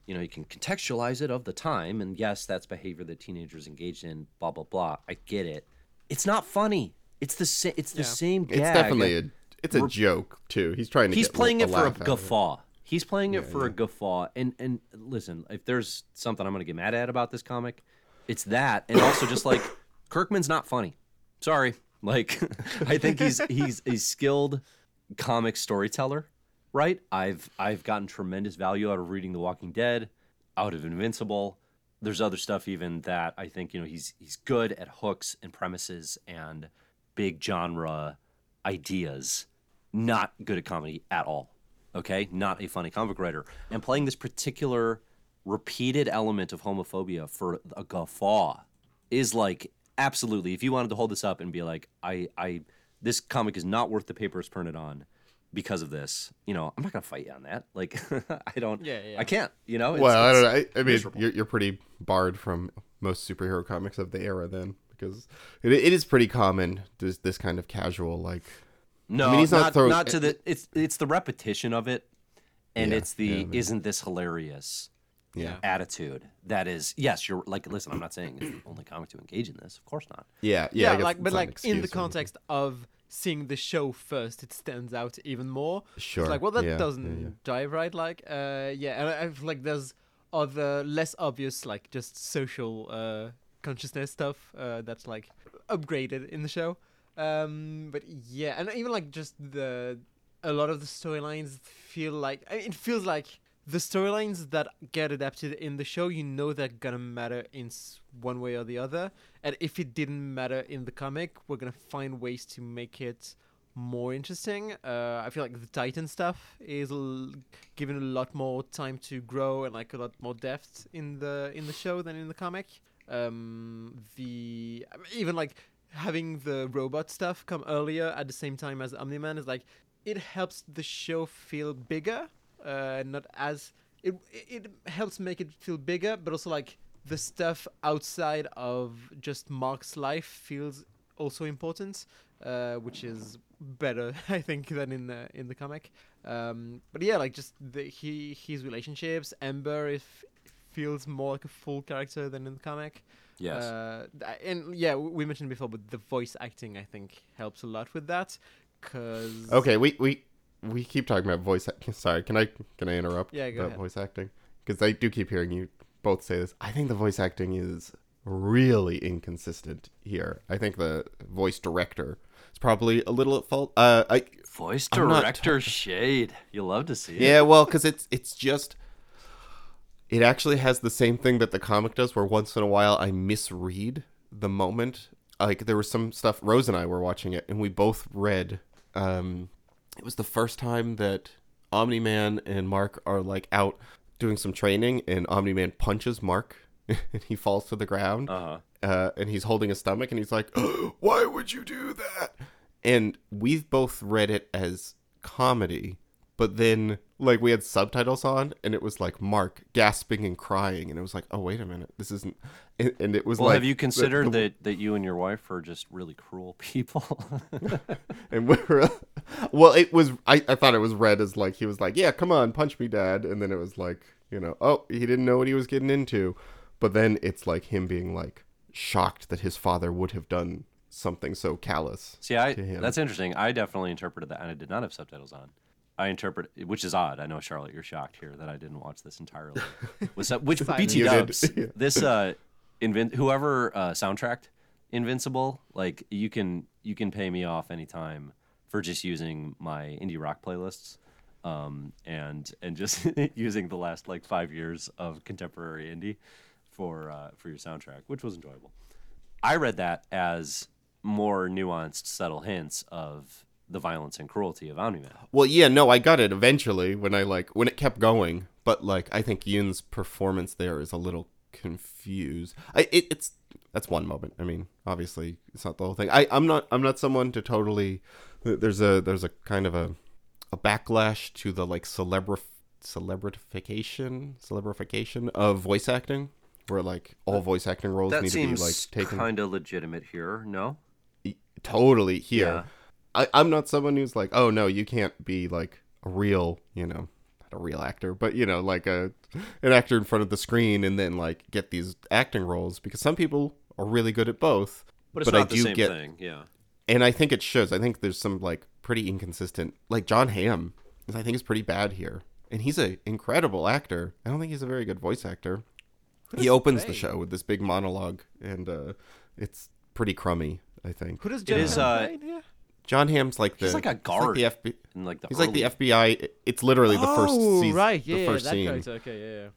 you know, you can contextualize it of the time, and yes, that's behavior that teenagers engaged in, blah blah blah. I get it. It's not funny. It's the same. It's the Yeah. same. it's definitely a it's a joke too. He's trying to. He's get playing a it for a laugh out of it. guffaw. He's playing it for a guffaw. And and listen, if there's something I'm gonna get mad at about this comic, it's that. And also just like Kirkman's not funny. Sorry. Like I think he's he's a skilled comic storyteller, right? I've I've gotten tremendous value out of reading The Walking Dead, out of Invincible. There's other stuff even that I think, you know, he's he's good at hooks and premises and big genre ideas not good at comedy at all. Okay, not a funny comic writer, and playing this particular repeated element of homophobia for a guffaw is like absolutely. If you wanted to hold this up and be like, I, I, this comic is not worth the paper it's printed on because of this. You know, I'm not gonna fight you on that. Like, I don't. Yeah, yeah. I can't. You know. It's- Well, I don't know. I, I mean, miserable. you're you're pretty barred from most superhero comics of the era then, because it, it is pretty common this this kind of casual like. No, mean, he's not not throwing- not to the. It's it's the repetition of it, and Yeah, it's the yeah, man. isn't this hilarious Yeah. attitude that is. Yes, you're like. Listen, I'm not saying it's the only comic to engage in this. Of course not. Yeah, yeah, yeah, like but like in the context of seeing the show first, it stands out even more. Sure. It's like, well, that yeah, doesn't yeah, jive right. Like, uh, yeah, and I, I feel like there's other less obvious, like just social uh, consciousness stuff uh, that's like upgraded in the show. Um, but yeah, and even like just the a lot of the storylines feel like I mean, it feels like the storylines that get adapted in the show, you know, they're gonna matter in one way or the other. And if it didn't matter in the comic, we're gonna find ways to make it more interesting. Uh, I feel like the Titan stuff is l- given a lot more time to grow and like a lot more depth in the in the show than in the comic. Um, the even like having the robot stuff come earlier at the same time as Omni Man is like it helps the show feel bigger, uh, not as it it helps make it feel bigger, but also like the stuff outside of just Mark's life feels also important, uh, which is better I think than in the in the comic. Um, but yeah, like just the he his relationships. Amber if feels more like a full character than in the comic. Yes. Uh, and yeah, we mentioned before, but the voice acting I think helps a lot with that. Cause Okay, we we we keep talking about voice. Act- Sorry, can I can I interrupt? Yeah, go about ahead. voice acting because I do keep hearing you both say this. I think the voice acting is really inconsistent here. I think the voice director is probably a little at fault. Uh, I Voice I'm director shade. You love to see it. yeah, well, because it's it's just it actually has the same thing that the comic does, where once in a while I misread the moment. Like there was some stuff. Rose and I were watching it, and we both read. Um, it was the first time that Omni Man and Mark are like out doing some training, and Omni Man punches Mark, and he falls to the ground Uh-huh. uh, and he's holding his stomach, and he's like, "Why would you do that?" And we've both read it as comedy, but then like we had subtitles on, and it was like Mark gasping and crying, and it was like, "Oh wait a minute, this isn't." And, and it was Well, like, have you considered the- that, that you and your wife are just really cruel people? And we were, well, it was. I, I thought it was read as like he was like, "Yeah, come on, punch me, Dad," and then it was like, you know, oh, he didn't know what he was getting into, but then it's like him being like shocked that his father would have done something so callous. See, I that's interesting. I definitely interpreted that, and I did not have subtitles on. I interpret, which is odd. I know Charlotte, you're shocked here that I didn't watch this entirely. Was which. BT Dubs? This uh, whoever uh, soundtracked Invincible, like you can you can pay me off anytime for just using my indie rock playlists. Um, and and just using the last like five years of contemporary indie for uh, for your soundtrack, which was enjoyable. I read that as more nuanced, subtle hints of the violence and cruelty of Omni Man. Well, yeah, no, I got it eventually when I like when it kept going, but like I think Yeun's performance there is a little confused. I it, it's that's one moment. I mean, obviously it's not the whole thing. I I'm not I'm not someone to totally. There's a there's a kind of a a backlash to the like celebra celebritification celebrification of voice acting, where like all voice acting roles That need to be seems like taken kind of legitimate here. No, totally here. Yeah. I, I'm not someone who's like, oh no, you can't be like a real, you know, not a real actor, but you know, like a an actor in front of the screen and then like get these acting roles because some people are really good at both. but it's But I the do same get- thing. Yeah, And I think it shows. I think there's some like pretty inconsistent, like Jon Hamm. I think is pretty bad here, and he's an incredible actor. I don't think he's a very good voice actor. Who He does opens the show with this big monologue, and uh, it's pretty crummy. I think Who does It Jon is, uh, play in here? Jon Hamm's like the He's like a he's guard. like the FBI. and like the He's like the FBI. It's literally the first oh, season, right, the yeah, first that scene. character. Okay, yeah, yeah.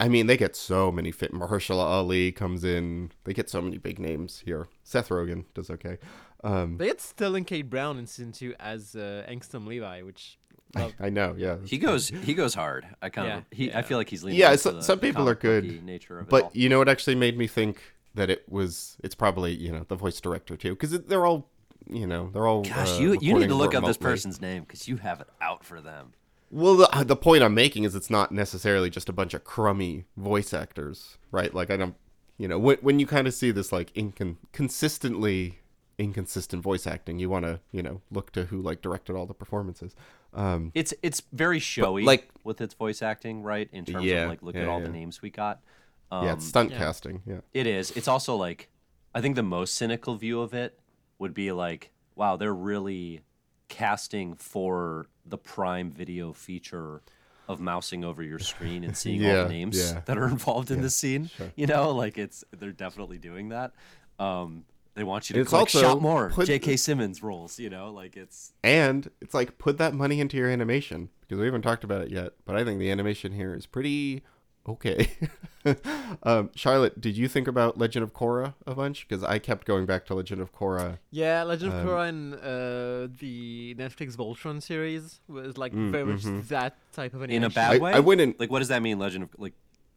I mean, they get so many fit. Mahershala Ali comes in. They get so many big names here. Seth Rogen does okay. Um, They had Sterling K. Brown in season two as uh, Angstrom Levy, which I, I know, yeah. He goes he goes hard. I kind Yeah, of he I feel like he's leaning Yeah, into so- the- some the people are good, Nature of it all. But you know what actually made me think that it was? It's probably you know the voice director too, because they're all you know they're all. Gosh, uh, you you need to recording look up this person's name because you have it out for them. Well, the, the point I'm making is it's not necessarily just a bunch of crummy voice actors, right? Like I don't, you know, when when you kind of see this like incon- consistently inconsistent voice acting, you want to you know look to who like directed all the performances. Um, It's it's very showy, like- with its voice acting, right? In terms Yeah, of like, look at all yeah. the names we got. Um, yeah, it's stunt yeah. casting. Yeah, It is. It's also like, I think the most cynical view of it would be like, wow, they're really casting for the Prime Video feature of mousing over your screen and seeing all the names yeah. that are involved in Yeah, this scene. sure. You know, like it's they're definitely doing that. Um, they want you to It's click also shot more put- J.K. Simmons roles. You know, like it's and it's like put that money into your animation because we haven't talked about it yet, but I think the animation here is pretty okay. um, Charlotte, did you think about Legend of Korra a bunch? Because I kept going back to Legend of Korra. Yeah, Legend of Um, Korra and uh, the Netflix Voltron series was like Mm, very much mhm. that type of anime in animation. a bad I, way. I went in. like what does that mean? Legend of like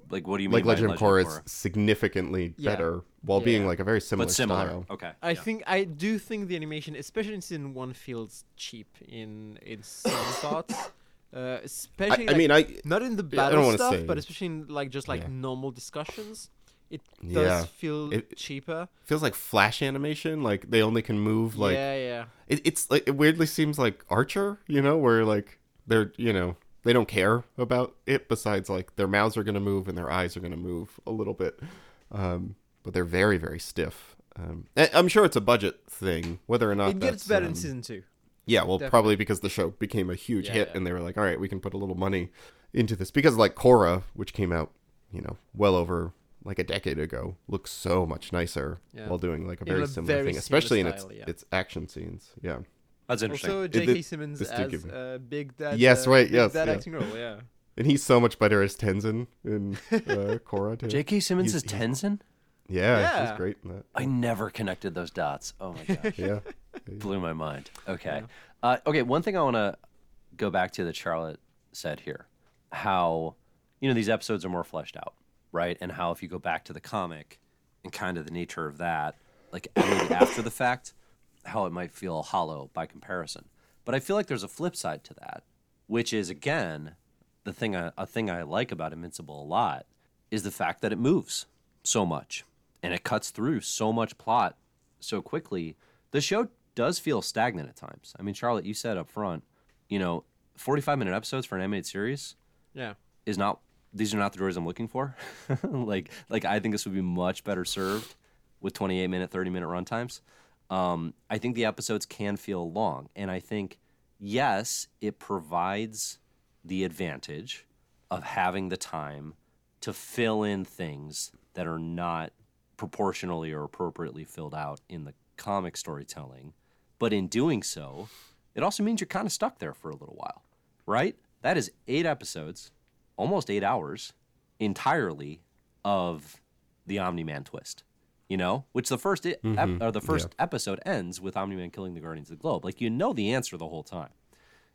Like, what do you mean? like by Legend of Korra is significantly Yeah. better while being like a very similar, but similar. style. Okay. I yeah. think I do think the animation, especially in season one, feels cheap in its some parts. Uh, especially I, I like, mean, I not in the Yeah, I don't battle stuff, say- but especially in like just like Yeah. normal discussions. It does Yeah. feel It- cheaper. feels like flash animation. Like they only can move like yeah, yeah. it, it's like it weirdly seems like Archer, you know, where like they're you know they don't care about it besides like their mouths are gonna move and their eyes are gonna move a little bit, um, but they're very very stiff. Um, I'm sure it's a budget thing, whether or not It gets better in um, season two. Yeah, well, Definitely. probably because the show became a huge Yeah, hit, yeah. and they were like, "All right, we can put a little money into this." Because like Korra, which came out, you know, well over like a decade ago, looks so much nicer Yeah. while doing like a very a similar very thing, similar especially in its yeah. its action scenes. Yeah, That's interesting. Also, J.K. Simmons this did as uh, Big Dad. Yes, uh, right, Big yes, Dad yeah. acting role. Yeah. and he's so much better as Tenzin in uh, Korra too. J.K. Simmons He's- is he's- Tenzin. Yeah, Yeah. he's great. I never connected those dots. Oh my gosh. Yeah, blew my mind. Okay. Uh, okay. One thing I want to go back to that Charlotte said here, how you know these episodes are more fleshed out, right? And how if you go back to the comic and kind of the nature of that, like after the fact, how it might feel hollow by comparison. But I feel like there's a flip side to that, which is again the thing I, a thing I like about Invincible a lot is the fact that it moves so much and it cuts through so much plot so quickly. The show does feel stagnant at times. I mean, Charlotte, you said up front, you know, 45 minute episodes for an animated series Yeah. is not these are not the droids I'm looking for. like like I think this would be much better served with 28 minute, 30 minute runtimes. Um, I think the episodes can feel long, and I think yes, it provides the advantage of having the time to fill in things that are not proportionally or appropriately filled out in the comic storytelling. But in doing so, it also means you're kind of stuck there for a little while, right? That is eight episodes, almost eight hours entirely of the Omni Man twist. You know, which the first ep- mm-hmm. or the first episode ends with Omni Man killing the Guardians of the Globe. Like you know the answer the whole time.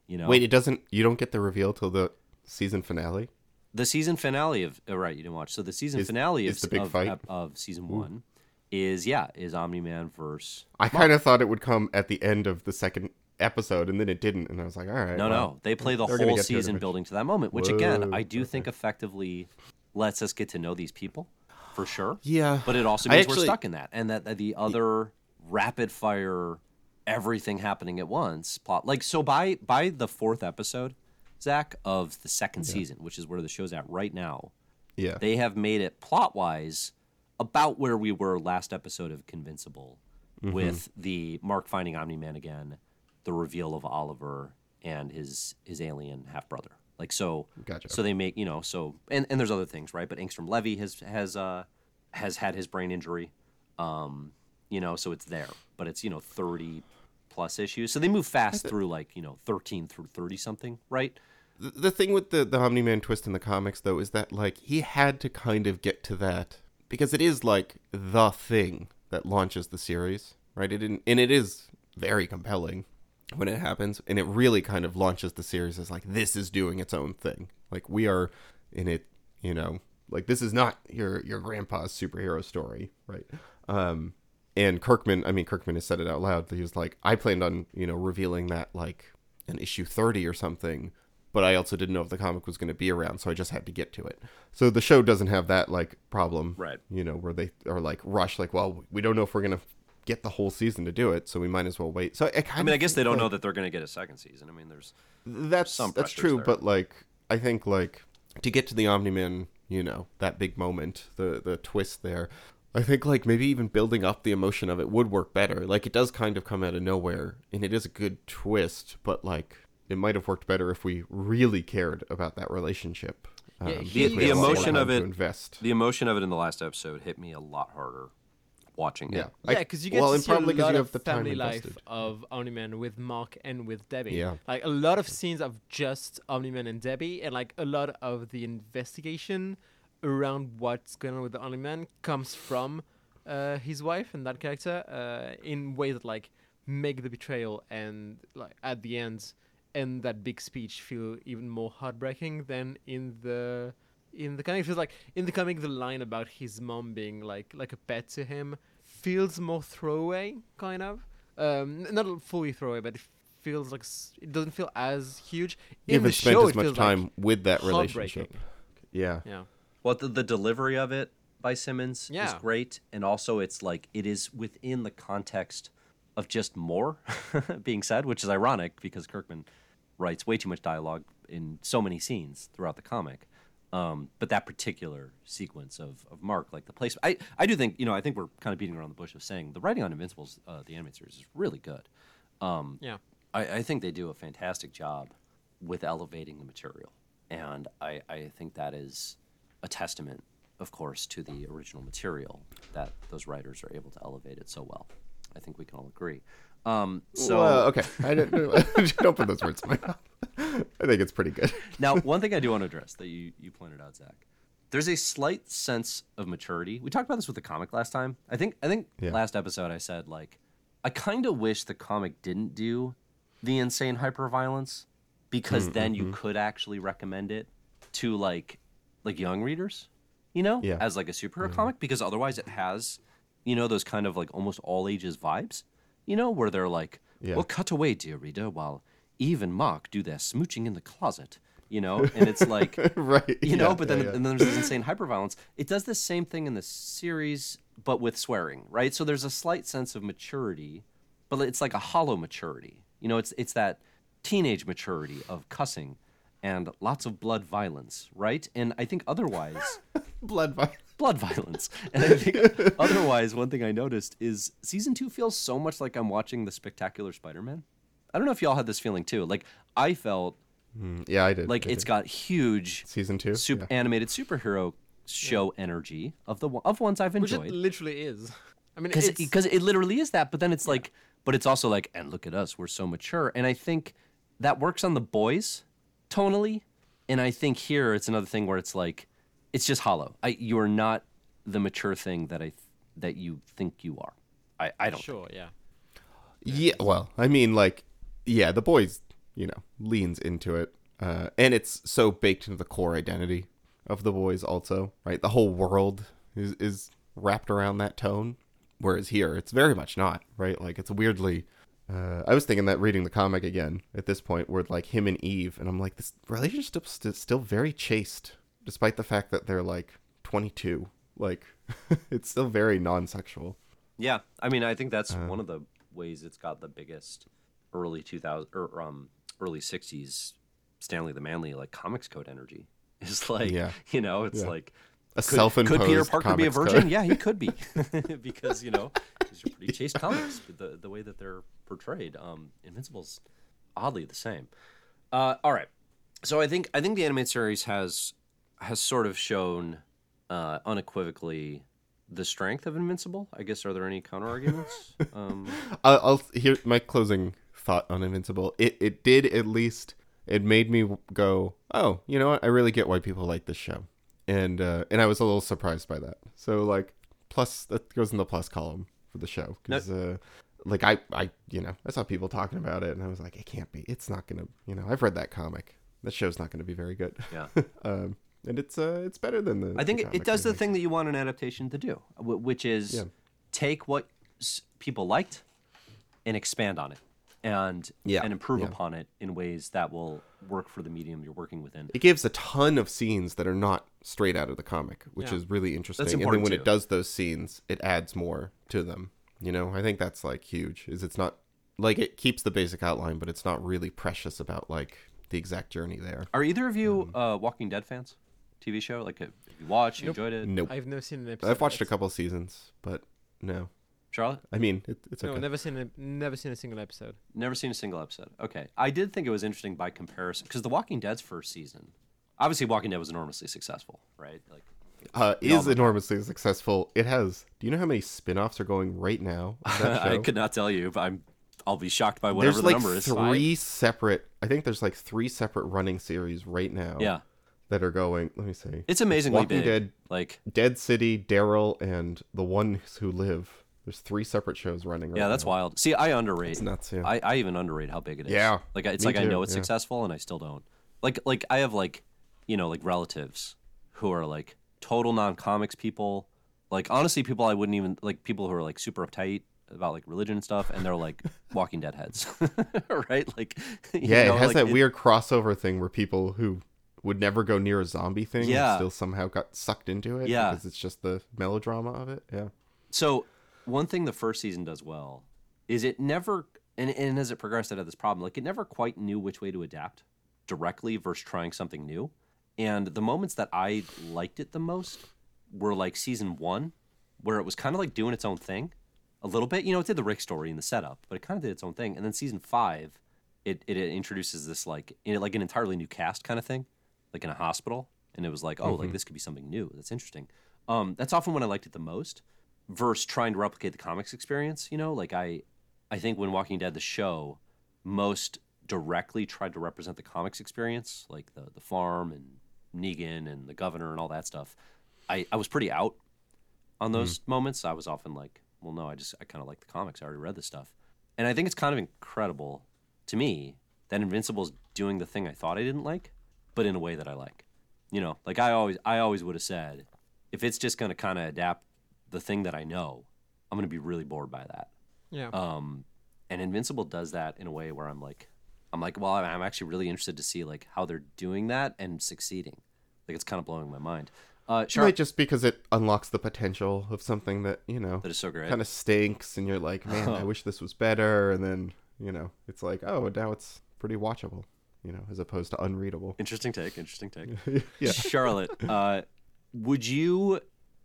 You know, Wait, it doesn't. You don't get the reveal till the season finale. The season finale of oh, right you didn't watch. So the season Is- finale is of, the big of, fight? of, of season one is yeah is omni-man versus I kind of thought it would come at the end of the second episode, and then it didn't, and I was like, "All right." no well, no they play the whole season building to that moment which again i do think effectively lets us get to know these people for sure. Yeah, but it also means we're stuck in that and that, that the other rapid fire everything happening at once plot like so by by the fourth episode Zack of the second season which is where the show's at right now Yeah, they have made it plot wise about where we were last episode of Convincible Mm-hmm. with the Mark finding Omni Man again, the reveal of Oliver and his his alien half brother. Like so Gotcha. so they make you know, so and, and there's other things, right? But Angstrom Levy has has uh has had his brain injury. Um, you know, so it's there. But it's, you know, thirty plus issues. So they move fast through like, you know, thirteen through thirty something, right? The, thing with the the Omni Man twist in the comics though is that like he had to kind of get to that because it is like the thing that launches the series, right? It and it is very compelling when it happens, and it really kind of launches the series as like this is doing its own thing. Like we are in it, you know, like this is not your your grandpa's superhero story, right? Um, and Kirkman, I mean Kirkman has said it out loud. He was like, I planned on you know revealing that like an issue thirty or something, but I also didn't know if the comic was going to be around, so I just had to get to it. So the show doesn't have that like problem, Right. You know, where they are like rush, like, well, we don't know if we're going to get the whole season to do it, so we might as well wait. So I, kind I mean, I guess they don't know that they're going to get a second season. I mean, there's that's some that's true, there. but like I think like to get to the Omni Man, you know, that big moment, the the twist there. I think like maybe even building up the emotion of it would work better. Like it does kind of come out of nowhere, and it is a good twist, but like it might have worked better if we really cared about that relationship. Um, Yeah, he- we the had a lot emotion of it- invest. the emotion of it in the last episode hit me a lot harder watching it. yeah, Yeah, because you get well, to and see a lot you of have the time family life invested. of Omni-Man with Mark and with Debbie. Yeah. Like a lot of scenes of just Omni-Man and Debbie, and like a lot of the investigation around what's going on with the Omni-Man comes from uh, his wife and that character uh, in ways that like make the betrayal and like at the end and that big speech feel even more heartbreaking than in the in the comic. It feels like in the comic, the line about his mom being like like a pet to him feels more throwaway, kind of. Um, not fully throwaway, but it feels like it doesn't feel as huge. You In the haven't spent show, as much time like with that relationship. Yeah. Yeah. Well, the, the delivery of it by Simmons is great, and also it's like it is within the context of just more being said, which is ironic because Kirkman writes way too much dialogue in so many scenes throughout the comic. Um, but that particular sequence of, of Mark, like the place, I, I do think you know I think we're kind of beating around the bush of saying the writing on Invincibles, uh, the animated series, is really good. Um, Yeah. I, I think they do a fantastic job with elevating the material. And I, I think that is a testament, of course, to the original material that those writers are able to elevate it so well. I think we can all agree. Um, so Well, okay. I didn't, don't put those words in my mouth. I think it's pretty good. now, one thing I do want to address that you, you pointed out, Zack, there's a slight sense of maturity. We talked about this with the comic last time. I think I think Yeah. last episode I said like I kind of wish the comic didn't do the insane hyperviolence because Mm, then mm-hmm. you could actually recommend it to like like young readers, you know, Yeah. as like a superhero comic because otherwise it has you know those kind of like almost all ages vibes, you know, where they're like, Yeah. "Well, cut away, dear reader, while Eve and Mark do their smooching in the closet." You know, and it's like right. you know yeah, but then yeah, then there's this insane hyperviolence it does the same thing in the series but with swearing right so there's a slight sense of maturity but it's like a hollow maturity you know it's it's that teenage maturity of cussing and lots of blood violence right and i think otherwise blood vi- blood violence and i think otherwise one thing i noticed is season two feels so much like i'm watching the spectacular spider-man i don't know if y'all had this feeling too like i felt Mm, Yeah, I did. like I it's did. got huge season two. super yeah. animated superhero show energy of the one- of ones I've Which it enjoyed literally is. I mean, because it's, because it, literally is that. But then it's like, but it's also like, and look at us, we're so mature. And I think that works on the boys tonally, and I think here it's another thing where it's like, it's just hollow. I you are not the mature thing that I th- that you think you are. I I don't. sure, yeah. Yeah, well, I mean, like, yeah, the boys, you know, leans into it, uh, and it's so baked into the core identity of the boys, also, right? The whole world is is wrapped around that tone, whereas here, it's very much not, right? Like, it's weirdly. Uh, I was thinking that reading the comic again at this point, where like him and Eve, and I'm like, this relationship's st- still very chaste, despite the fact that they're like 22. Like, it's still very non-sexual. Yeah, I mean, I think that's one of the ways it's got the biggest early 2000 or um early 60s Stanley the Manly like comics code energy. Is like, Yeah. you know, it's Yeah. like A could, self-imposed could Peter Parker be a virgin? code. Yeah, he could be, because you know these are pretty chaste comics. The the way that they're portrayed, um, Invincible's oddly the same. Uh, all right, so I think I think the animated series has has sort of shown uh, unequivocally the strength of Invincible. I guess are there any counter arguments? um, I'll, I'll here my closing thought on Invincible. It it did at least it made me go, oh, you know what? I really get why people like this show, and uh, and I was a little surprised by that. So like plus that goes in the plus column for the show because uh, like I I you know I saw people talking about it and I was like it can't be. It's not gonna you know I've read that comic. That show's not gonna be very good. yeah. um, and it's uh it's better than the. I think the it, it does I the think. thing that you want an adaptation to do, which is Yeah. take what people liked and expand on it, and Yeah, and improve yeah. upon it in ways that will work for the medium you're working within. it gives a ton of scenes that are not straight out of the comic, which Yeah. is really interesting. and then when too. it does those scenes, it adds more to them. You know, I think that's like huge. Is it's not like it keeps the basic outline, but it's not really precious about like the exact journey there. Are either of you Mm-hmm. uh, Walking Dead fans? TV show like have you watched, you Nope. enjoyed it, Nope. I've never seen an episode. I've watched a couple seasons, but no. Charlotte? I mean, it, it's okay. No, never seen a never seen a single episode. Never seen a single episode. Okay, I did think it was interesting by comparison because The Walking Dead's first season, obviously Walking Dead was enormously successful, right? Like uh, We all is know. enormously successful. It has. Do you know how many spin-offs are going right now? I could not tell you, but I'm I'll be shocked by whatever there's the like number is. three separate. I think there's like three separate running series right now. Yeah, that are going. Let me see. it's amazingly Walking big. Dead, Like Dead City, Daryl, and the ones who live. There's three separate shows running. Right Yeah, that's now. wild. See, I underrate. It's nuts. Yeah. I, I even underrate how big it is. Yeah, Like it's like I know it's yeah. successful and I still don't. Like like I have like you know like relatives who are like total non-comics people, like honestly, people I wouldn't even like people who are like super uptight about like religion and stuff, and they're like Walking Dead heads, right? Like, you Yeah, know, it has like, that weird crossover thing where people who would never go near a zombie thing Yeah. still somehow got sucked into it Yeah. because it's just the melodrama of it. Yeah. So one thing the first season does well is it never and, and as it progressed it had this problem like it never quite knew which way to adapt directly versus trying something new and the moments that i liked it the most were like season one where it was kind of like doing its own thing a little bit you know it did the rick story and the setup but it kind of did its own thing and then season five it, it introduces this like in like an entirely new cast kind of thing like in a hospital and it was like oh like this could be something new that's interesting um, that's often when i liked it the most versus trying to replicate the comics experience. You know, like I, I think when Walking Dead the show, most directly tried to represent the comics experience, like the the farm and Negan and the governor and all that stuff. I I was pretty out on those moments. I was often like, well, no, I just I kind of like the comics. I already read this stuff, and I think it's kind of incredible to me that Invincible is doing the thing I thought I didn't like, but in a way that I like. You know, like I always I always would have said, if it's just going to kind of adapt the thing that I know, I'm going to be really bored by that. Yeah. Um, and Invincible does that in a way where I'm like, I'm like, well, I'm actually really interested to see like how they're doing that and succeeding. Like it's kind of blowing my mind. Uh, Char- Right, just because it unlocks the potential of something that, you know, that is so great. kind of stinks and you're like, man, I wish this was better. And then, you know, it's like, oh, now it's pretty watchable, you know, as opposed to unreadable. Interesting take. Interesting take. yeah. Charlotte, uh, would you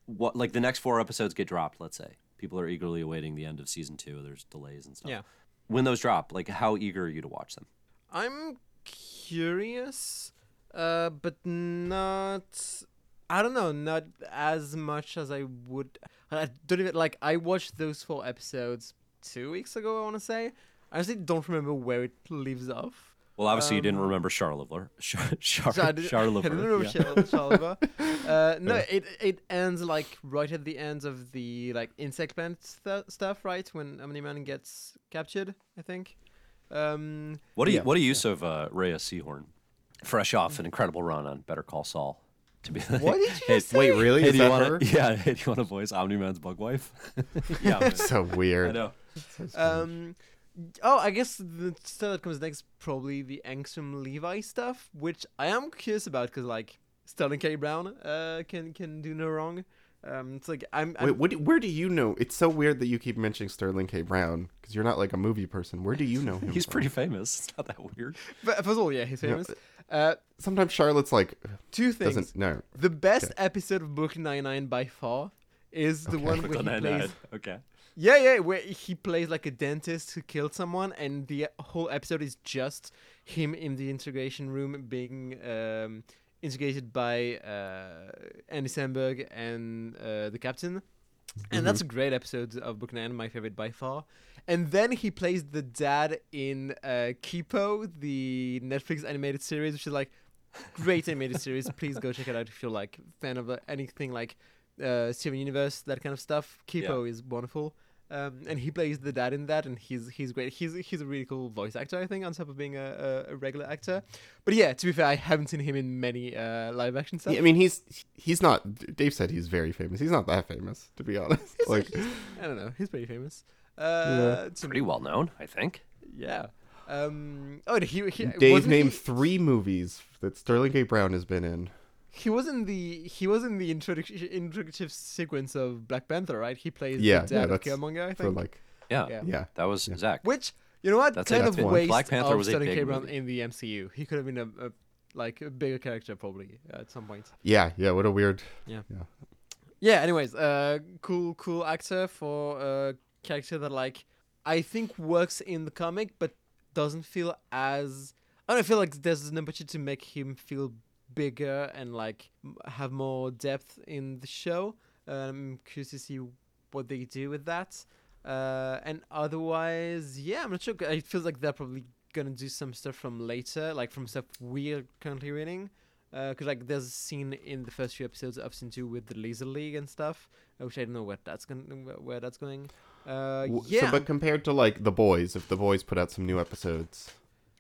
what like the next four episodes get dropped? Let's say people are eagerly awaiting the end of season two. There's delays and stuff. Yeah. When those drop, like how eager are you to watch them? I'm curious, uh, but not. I don't know, not as much as I would. I don't even like. I watched those four episodes two weeks ago. I want to say. I honestly don't remember where it leaves off. Well, obviously you didn't Um, remember Charlotte. Char- Char- So I did- Charlotte. I didn't remember Char- Charlotte. Uh, no, it it ends like right at the end of the like insect plant stu- stuff, right? When Omni-Man gets captured, I think. Um, What do you Yeah. What a use of uh, Rhea Seehorn, fresh off an incredible run on Better Call Saul. To be What did you hey, just say? Wait, really? Hey, Is do you that wanna, her? Yeah, hey, do you want to voice Omni Man's bug wife? yeah, man. so weird. I know. Um, oh, I guess the stuff that comes next probably the Angstrom Levy stuff, which I am curious about because like Sterling K. Brown uh can can do no wrong. Um, it's like I'm, I'm Wait, what, do- where do you know? It's so weird that you keep mentioning Sterling K. Brown because you're not like a movie person. Where do you know him? He's from? pretty famous. It's not that weird. but first of all, yeah, he's Yeah. famous. Uh, Sometimes Charlotte's like two things. doesn't no. The best episode of Book Nine Nine by far is the one where he Brooklyn plays. Okay. Yeah, yeah, where he plays like a dentist who killed someone, and the whole episode is just him in the integration room being um, integrated by uh, Andy Samberg and uh, the captain. And that's a great episode of Book Nine, my favorite by far. And then he plays the dad in uh, Kipo, the Netflix animated series, which is like great animated series. Please go check it out if you're like fan of uh, anything like uh, Steven Universe, that kind of stuff. Kipo is wonderful. Um, and he plays the dad in that, and he's he's great. He's he's a really cool voice actor, I think, on top of being a, a, a regular actor. But yeah, to be fair, I haven't seen him in many uh, live action stuff. I mean, he's he's not. Dave said he's very famous. He's not that famous, to be honest. like, I don't know. He's pretty famous. Uh, to Pretty well known, I think. Yeah. Um. Oh, he, he Dave named he, three movies that Sterling K. Brown has been in. He was in the he was in the introduction introductive sequence of Black Panther, right? He plays Yeah, the yeah, dad of Killmonger, I For think. like, Yeah. Yeah. yeah, That was Yeah. Zack. Which you know what? That's kind it, of that's one. waste Black Panther of was a Sterling big K. Brown movie. in the MCU. He could have been a, a like a bigger character probably at some point. yeah, yeah. What a weird. Yeah. Yeah, anyways, uh, cool, cool actor for a character that like I think works in the comic, but doesn't feel as. I don't feel like there's an opportunity to make him feel bigger and like have more depth in the show. Uh, I'm curious to see what they do with that. Uh, and otherwise, yeah, I'm not sure. It feels like they're probably gonna do some stuff from later, like from stuff we're currently reading. Because like there's a scene in the first few episodes of season two with the Laser League and stuff, uh, which I don't know where that's going, where, where that's going. Uh, yeah, So, but compared to like the boys, if the boys put out some new episodes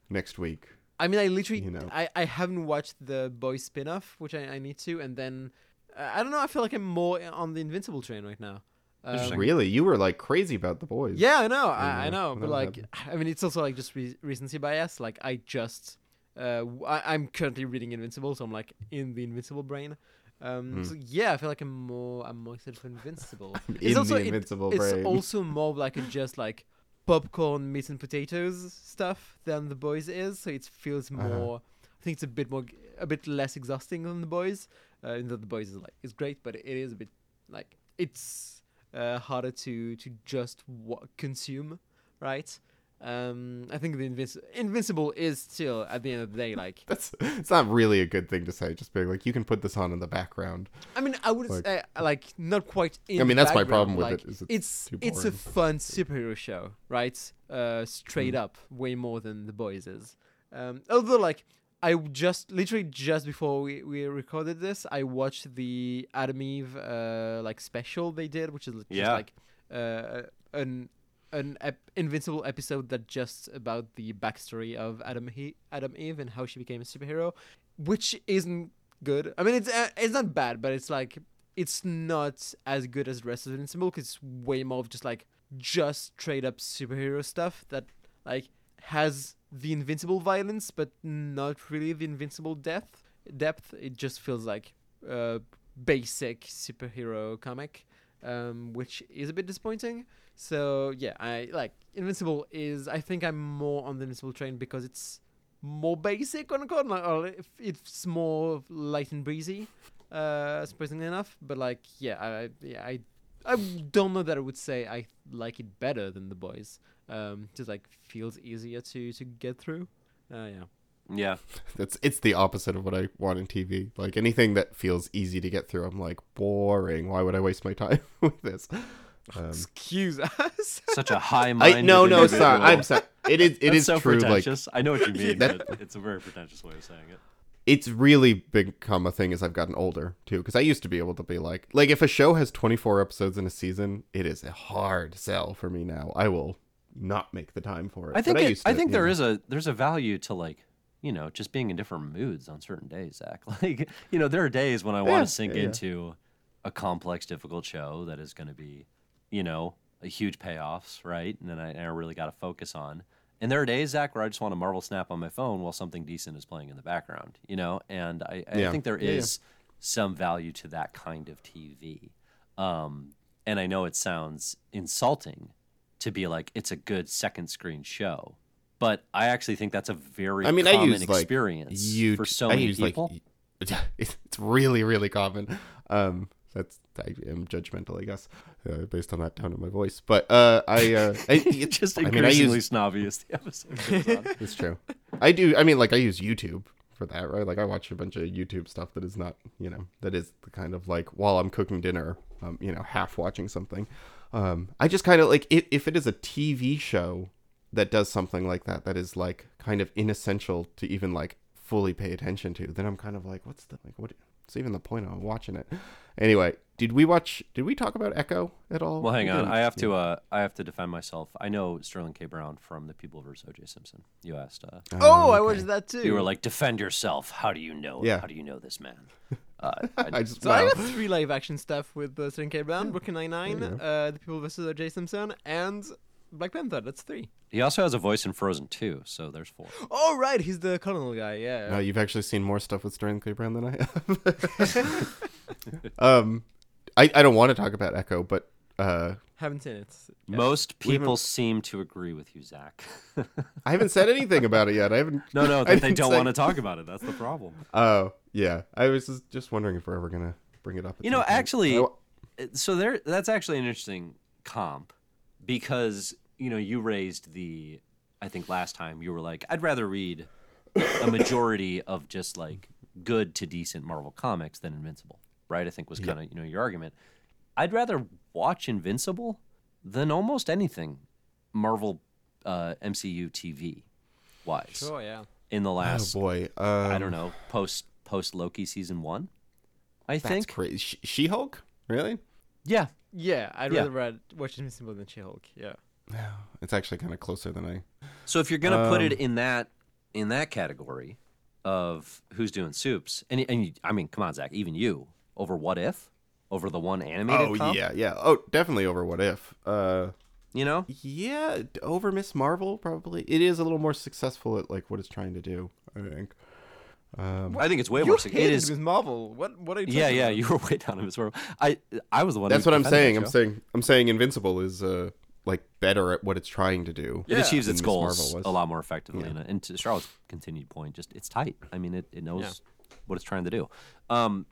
next week, I mean, I literally, You know. I, I haven't watched the Boys spin-off, which I, I need to, and then uh, I don't know. I feel like I'm more on the Invincible train right now. Um, Really, you were like crazy about the boys. yeah, I know, I, I know, but would like, I mean, it's also like just re- recency bias. Like, I just, uh, w- I, am currently reading Invincible, so I'm like in the Invincible brain. Um, Hmm. so yeah, I feel like I'm more, I'm more excited for Invincible. in also the it- invincible it's also more of like a just like popcorn meat and potatoes stuff than the boys is so it feels Uh-huh. more i think it's a bit more a bit less exhausting than the boys uh in that the boys is like is great but it is a bit like it's uh harder to to just wa- consume right um i think the Invinci- invincible is still at the end of the day like That's it's not really a good thing to say. Just being like, you can put this on in the background. I mean, I would Like- say like not quite. In I mean, that's my problem with like, it, is it's It's it's a fun superhero show, right? Uh, straight Mm. up, way more than the boys is. Um, although, like, I just literally just before we, we recorded this, I watched the Atom Eve uh like special they did, which is just Yeah. like uh an an ep- invincible episode that just about the backstory of Atom he- Atom Eve and how she became a superhero, which isn't good. I mean, it's uh, it's not bad, but it's like it's not as good as the rest of Invincible because it's way more of just like just straight up superhero stuff that like has the invincible violence, but not really the invincible depth. Depth. It just feels like a basic superhero comic, um, which is a bit disappointing. So yeah, I like Invincible is. I think I'm more on the Invincible train because it's more basic on a or if it's more light and breezy, uh, surprisingly enough. But like, yeah, I yeah, I I don't know that I would say I like it better than the boys. Um, just like feels easier to to get through. Uh, yeah. Yeah. That's it's the opposite of what I want in TV. Like anything that feels easy to get through, I'm like boring. Why would I waste my time with this? Um, Excuse us. Such a high mind. No no it's not. I'm sorry. It is it That's is so true. Like pretentious. I know what you mean, That- but it's a very pretentious way of saying it. it's really become a thing as I've gotten older too. Because I used to be able to be like, like if a show has 24 episodes in a season, it is a hard sell for me now. I will not make the time for it. I think But it, used I to, think you there know. is a there's a value to like you know just being in different moods on certain days, Zack. Like you know there are days when I want Yeah, to sink yeah, yeah. into a complex, difficult show that is going to be you know a huge payoffs, right? And then I, I really got to focus on. And there are days, Zack, where I just want to Marvel Snap on my phone while something decent is playing in the background, you know. And I, I Yeah. think there is Yeah, yeah. some value to that kind of TV. Um, and I know it sounds insulting to be like it's a good second screen show, but I actually think that's a very I mean, I common use like experience you. for so I many use people. like it's it's really really common. Um, that's I am judgmental, I guess, uh, based on that tone of my voice. But uh, I uh, I, just I mean, I use snobby as the episode goes on. It's true. I do. I mean, like I use YouTube for that, right? Like I watch a bunch of YouTube stuff that is not, you know, that is the kind of like while I'm cooking dinner, um, you know, half watching something. Um, I just kind of like if if it is a TV show that does something like that, that is like kind of inessential to even like fully pay attention to, then I'm kind of like, what's the like what? What's even the point of watching it? Anyway, did we watch? Did we talk about Echo at all? Well, hang We on. I have to. Uh, I have to defend myself. I know Sterling K. Brown from The People vs. O.J. Simpson. You asked. Uh, Oh, I okay. watched that too. you were like, defend yourself. How do you know? Yeah. How do you know this man? Uh, I, I just So I got three live action stuff with uh, Sterling K. Brown, Brooklyn Nine Nine, uh, The People vs. O.J. Simpson, and Black Panther. That's three. he also has a voice in Frozen 2, so there's four. Oh right, he's the colonel guy. Yeah. No, you've actually seen more stuff with Sterling K. Brown than I have. um, I, I don't want to talk about Echo, but uh, Haven't seen it. Most people seem to agree with you, Zack. I haven't said anything about it yet. I haven't. no, no, I that they don't say- want to talk about it. That's the problem. Oh, yeah. I was just, just wondering if we're ever gonna bring it up. You know, actually, I- so there that's actually an interesting comp because you know you raised the i think last time you were like i'd rather read a majority of just like good to decent marvel comics than invincible right i think was kind of you know your argument i'd rather watch invincible than almost anything marvel uh, mcu tv wise Sure. Yeah. in the oh last boy, um, i don't know post post loki season one i That's think crazy. Sh- She-Hulk, really? Yeah Yeah, I'd Yeah. rather read, watch Invincible than She-Hulk. Yeah. It's actually kind of closer than I. So if you're gonna put it Um, in that in that category of who's doing soups, and and you, I mean, come on, Zack, even you over what if over the one animated. Oh comp, yeah, yeah. Oh, definitely over What If. Uh, you know. yeah, d- over Miss Marvel probably. It is a little more successful at like what it's trying to do. I think. Um, I think it's way you more. sig- It hated is. with Marvel. What? What are you? Yeah, yeah. about? You were way down on Miss Marvel. I I was the one. that's who what I'm saying. I'm saying. I'm saying Invincible is uh like better at what it's trying to do. It achieves its Miss goals a lot more effectively. Yeah. And, and to Charlotte's continued point, just it's tight. I mean, it, it knows Yeah. what it's trying to do. Um,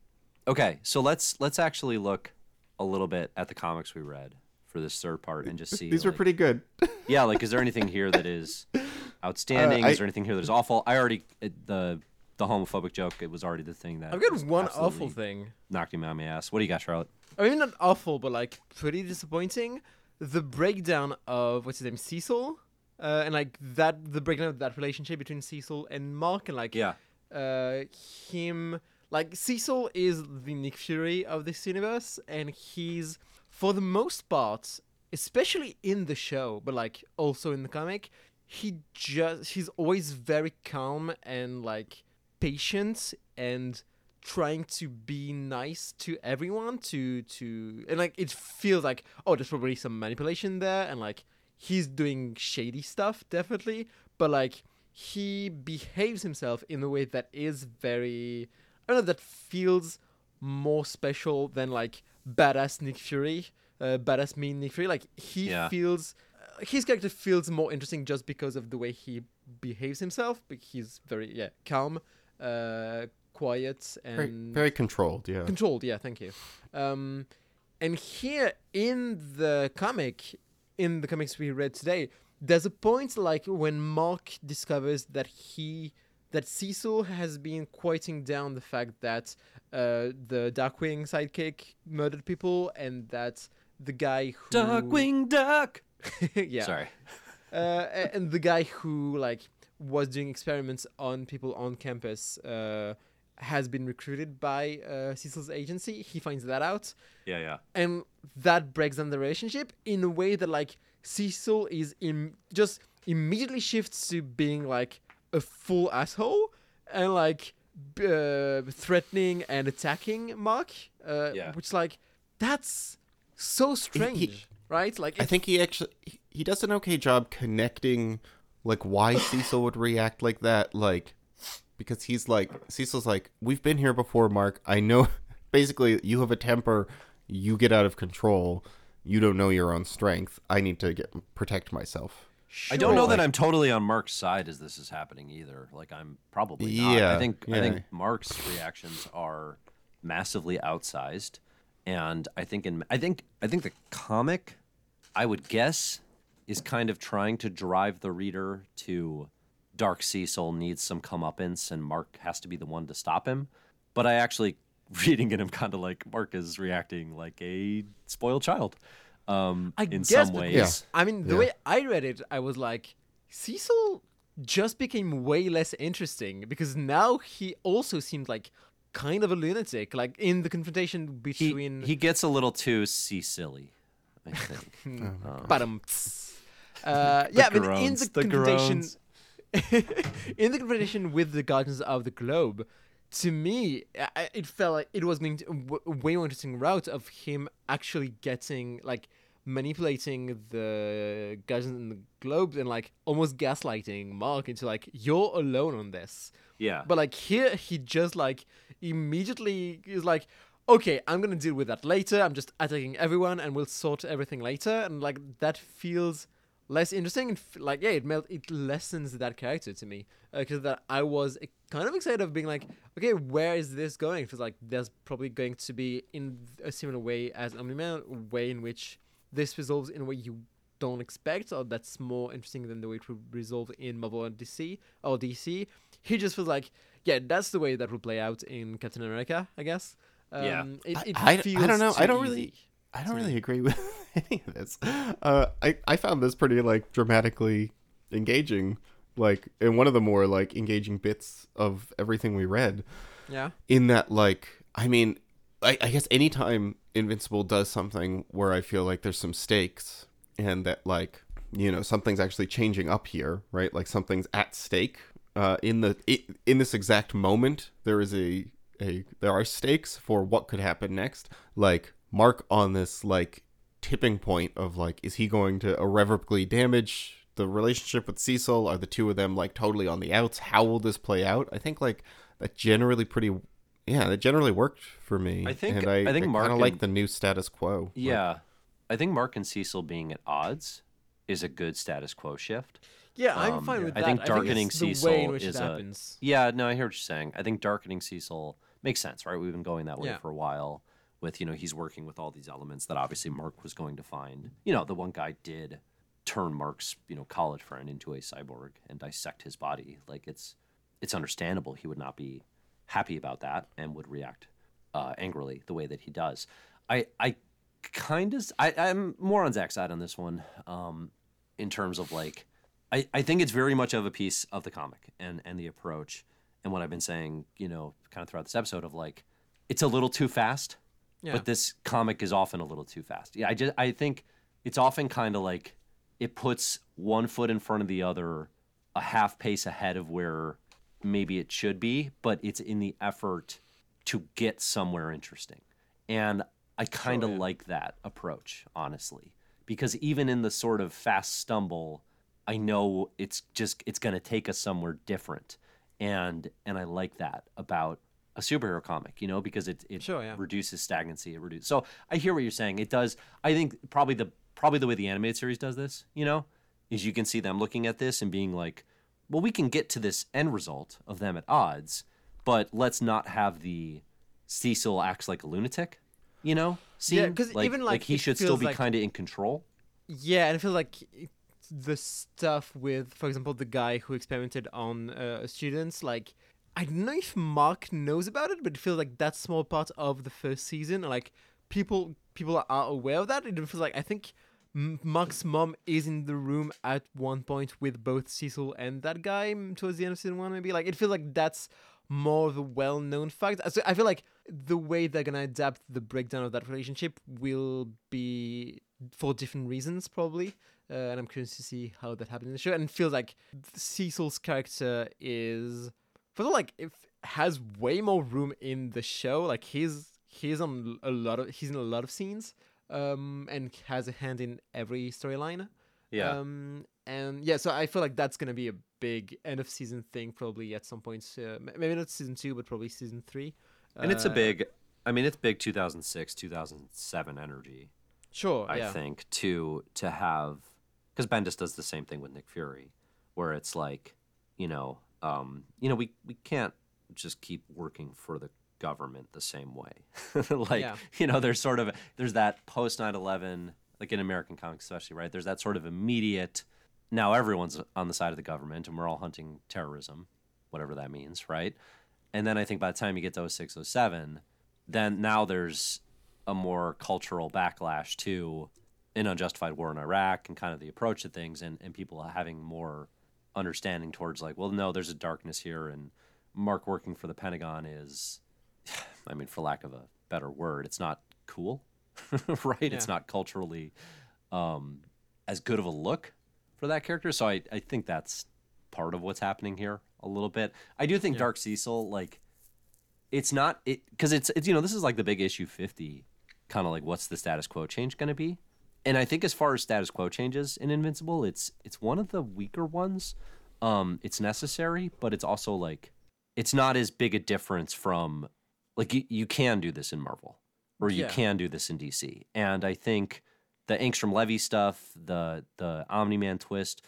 okay, so let's let's actually look a little bit at the comics we read for this third part and just see. These were pretty good. Yeah, like, is there anything here that is outstanding? Uh, I- is there anything here that is awful? I already the the homophobic joke. It was already the thing that I've got one awful thing. knocked him on my ass. What do you got, Charlotte? I mean, not awful, but like pretty disappointing. The breakdown of what's his name, Cecil, uh, and like that, the breakdown of that relationship between Cecil and Mark, and like Yeah. uh, him, like Cecil is the Nick Fury of this universe, and he's for the most part, especially in the show, but like also in the comic, he just he's always very calm and like patient and trying to be nice to everyone to to and like it feels like oh there's probably some manipulation there and like he's doing shady stuff definitely. But like he behaves himself in a way that is very i don't know that feels more special than like badass nick fury uh, badass mean nick fury. Like he Yeah. feels uh, his character feels more interesting just because of the way he behaves himself but he's very yeah calm uh quiet and very controlled. Yeah. controlled yeah thank you um and here in the comic in the comics we read today there's a point like when mark discovers that he that cecil has been quieting down the fact that uh the darkwing sidekick murdered people and that the guy who Darkwing Duck. yeah Sorry. uh, and the guy who like was doing experiments on people on campus uh, has been recruited by uh, Cecil's agency. He finds that out, Yeah, yeah. and that breaks down the relationship in a way that like Cecil is Im- just immediately shifts to being like a full asshole and like uh, threatening and attacking Mark. Uh, Yeah. which like that's so strange, right? Like I think he actually he- he does an okay job connecting like why Cecil would react like that like because he's like Cecil's like we've been here before Mark. I know basically you have a temper. You get out of control. You don't know your own strength. I need to get protect myself. I don't know Sure. that I'm totally on Mark's side as this is happening either. Like I'm probably not. Yeah, I Yeah, think I think Mark's reactions are massively outsized, and I think in I think I think the comic, I would guess, is kind of trying to drive the reader to Dark Cecil needs some comeuppance, and Mark has to be the one to stop him. But I actually reading it, I'm kind of like Mark is reacting like a spoiled child. Um, I in guess, some but- ways, Yeah. I mean, the Yeah. way I read it, I was like, Cecil just became way less interesting because now he also seemed like kind of a lunatic. Like in the confrontation between he gets a little too sea silly, I think. Badum, uh, yeah, but in the, the confrontation, in the confrontation with the Guardians of the Globe, to me, it felt like it was going to way more interesting route of him actually getting like manipulating the Guardians in the Globe and like almost gaslighting Mark into like you're alone on this. yeah. But like here, he just like immediately is like, okay, I'm gonna deal with that later. I'm just attacking everyone, and we'll sort everything later. And like that feels less interesting. And f- like yeah, it melt it lessens that character to me because that I was uh, kind of excited of being like, okay, where is this going? It feels like there's probably going to be in a similar way as Omni-Man, a way in which this resolves in a way you don't expect or that's more interesting than the way it would resolve in Marvel and DC or DC. He just feels like, yeah, that's the way that will play out in Captain America, I guess. Um, Yeah. It, I- it I- I feels don't know. I don't really- I don't really agree with any of this. Uh, I I found this pretty like dramatically engaging, like in one of the more like engaging bits of everything we read. Yeah. In that, like, I mean, I, I guess anytime Invincible does something where I feel like there's some stakes and that like you know something's actually changing up here, right? Like something's at stake. uh, in the in this exact moment there is a a there are stakes for what could happen next. Like Mark on this like tipping point of like is he going to irrevocably damage the relationship with Cecil? Are the two of them like totally on the outs? How will this play out? I think like that generally pretty yeah, that generally worked for me. I think- and I, I think Mark kind of like the new status quo. Like, Yeah, I think Mark and Cecil being at odds is a good status quo shift. Yeah, I'm Um, fine with that. I that. think darkening it's the Cecil way in which is it a- Yeah, no, I hear what you're saying. I think darkening Cecil makes sense, right? We've been going that way Yeah. for a while. With you know, he's working with all these elements that obviously Mark was going to find. You know, the one guy did turn Mark's you know college friend into a cyborg and dissect his body. Like it's it's understandable he would not be happy about that and would react uh, angrily the way that he does. I I kind of I I'm more on Zach's side on this one. Um, in terms of like I, I think it's very much of a piece of the comic and, and the approach and what I've been saying, you know, kind of throughout this episode of like, it's a little too fast, Yeah. but this comic is often a little too fast. Yeah, I just I think it's often kind of like it puts one foot in front of the other, a half pace ahead of where maybe it should be, but it's in the effort to get somewhere interesting. And I kind of yeah. like that approach, honestly, because even in the sort of fast stumble, I know it's just it's going to take us somewhere different, and and I like that about a superhero comic, you know, because it it Sure, yeah. reduces stagnancy. It reduces. So I hear what you're saying. It does. I think probably the probably the way the animated series does this, you know, is you can see them looking at this and being like, well, we can get to this end result of them at odds, but let's not have the Cecil acts like a lunatic, you know. Scene. Yeah, 'cause like, even, like, he should still be like- kind of in control. Yeah, and I feel like the stuff with, for example, the guy who experimented on uh, students, like, I don't know if Mark knows about it, but it feels like that small part of the first season, like, people people are aware of that. It feels like, I think Mark's mom is in the room at one point with both Cecil and that guy towards the end of season one, maybe. Like, it feels like that's more of a well-known fact. So I feel like the way they're gonna adapt the breakdown of that relationship will be for different reasons, probably. Uh, and I'm curious to see how that happens in the show. And feels like Cecil's character is, first of all, like if has way more room in the show. Like he's he's on a lot of he's in a lot of scenes, um, and has a hand in every storyline. Yeah. Um, and yeah, so I feel like that's gonna be a big end of season thing, probably at some point. Uh, maybe not season two, but probably season three. and it's a Uh, big i mean it's big 2006 2007 energy sure. i yeah. think to to have because bendis does the same thing with nick fury where it's like you know um you know we we can't just keep working for the government the same way. Like Yeah. you know there's sort of there's that post 9-11 like in american comics especially right? There's that sort of immediate now everyone's on the side of the government and we're all hunting terrorism whatever that means right? And then I think by the time you get to 06, 07, then now there's a more cultural backlash to an unjustified war in Iraq and kind of the approach to things and, and people having more understanding towards like, well, no, there's a darkness here and Mark working for the Pentagon is, I mean, for lack of a better word, it's not cool, right? It's not culturally um, as good of a look for that character. So I, I think that's part of what's happening here a little bit. I do think Dark Cecil, like, it's not it because it's it's you know this is like the big issue fifty, kind of like what's the status quo change going to be, and I think as far as status quo changes in Invincible, it's it's one of the weaker ones. Um, it's necessary, but it's also like it's not as big a difference from like you, you can do this in Marvel or you Yeah. can do this in DC, and I think the Angstrom Levy stuff, the the Omni Man twist,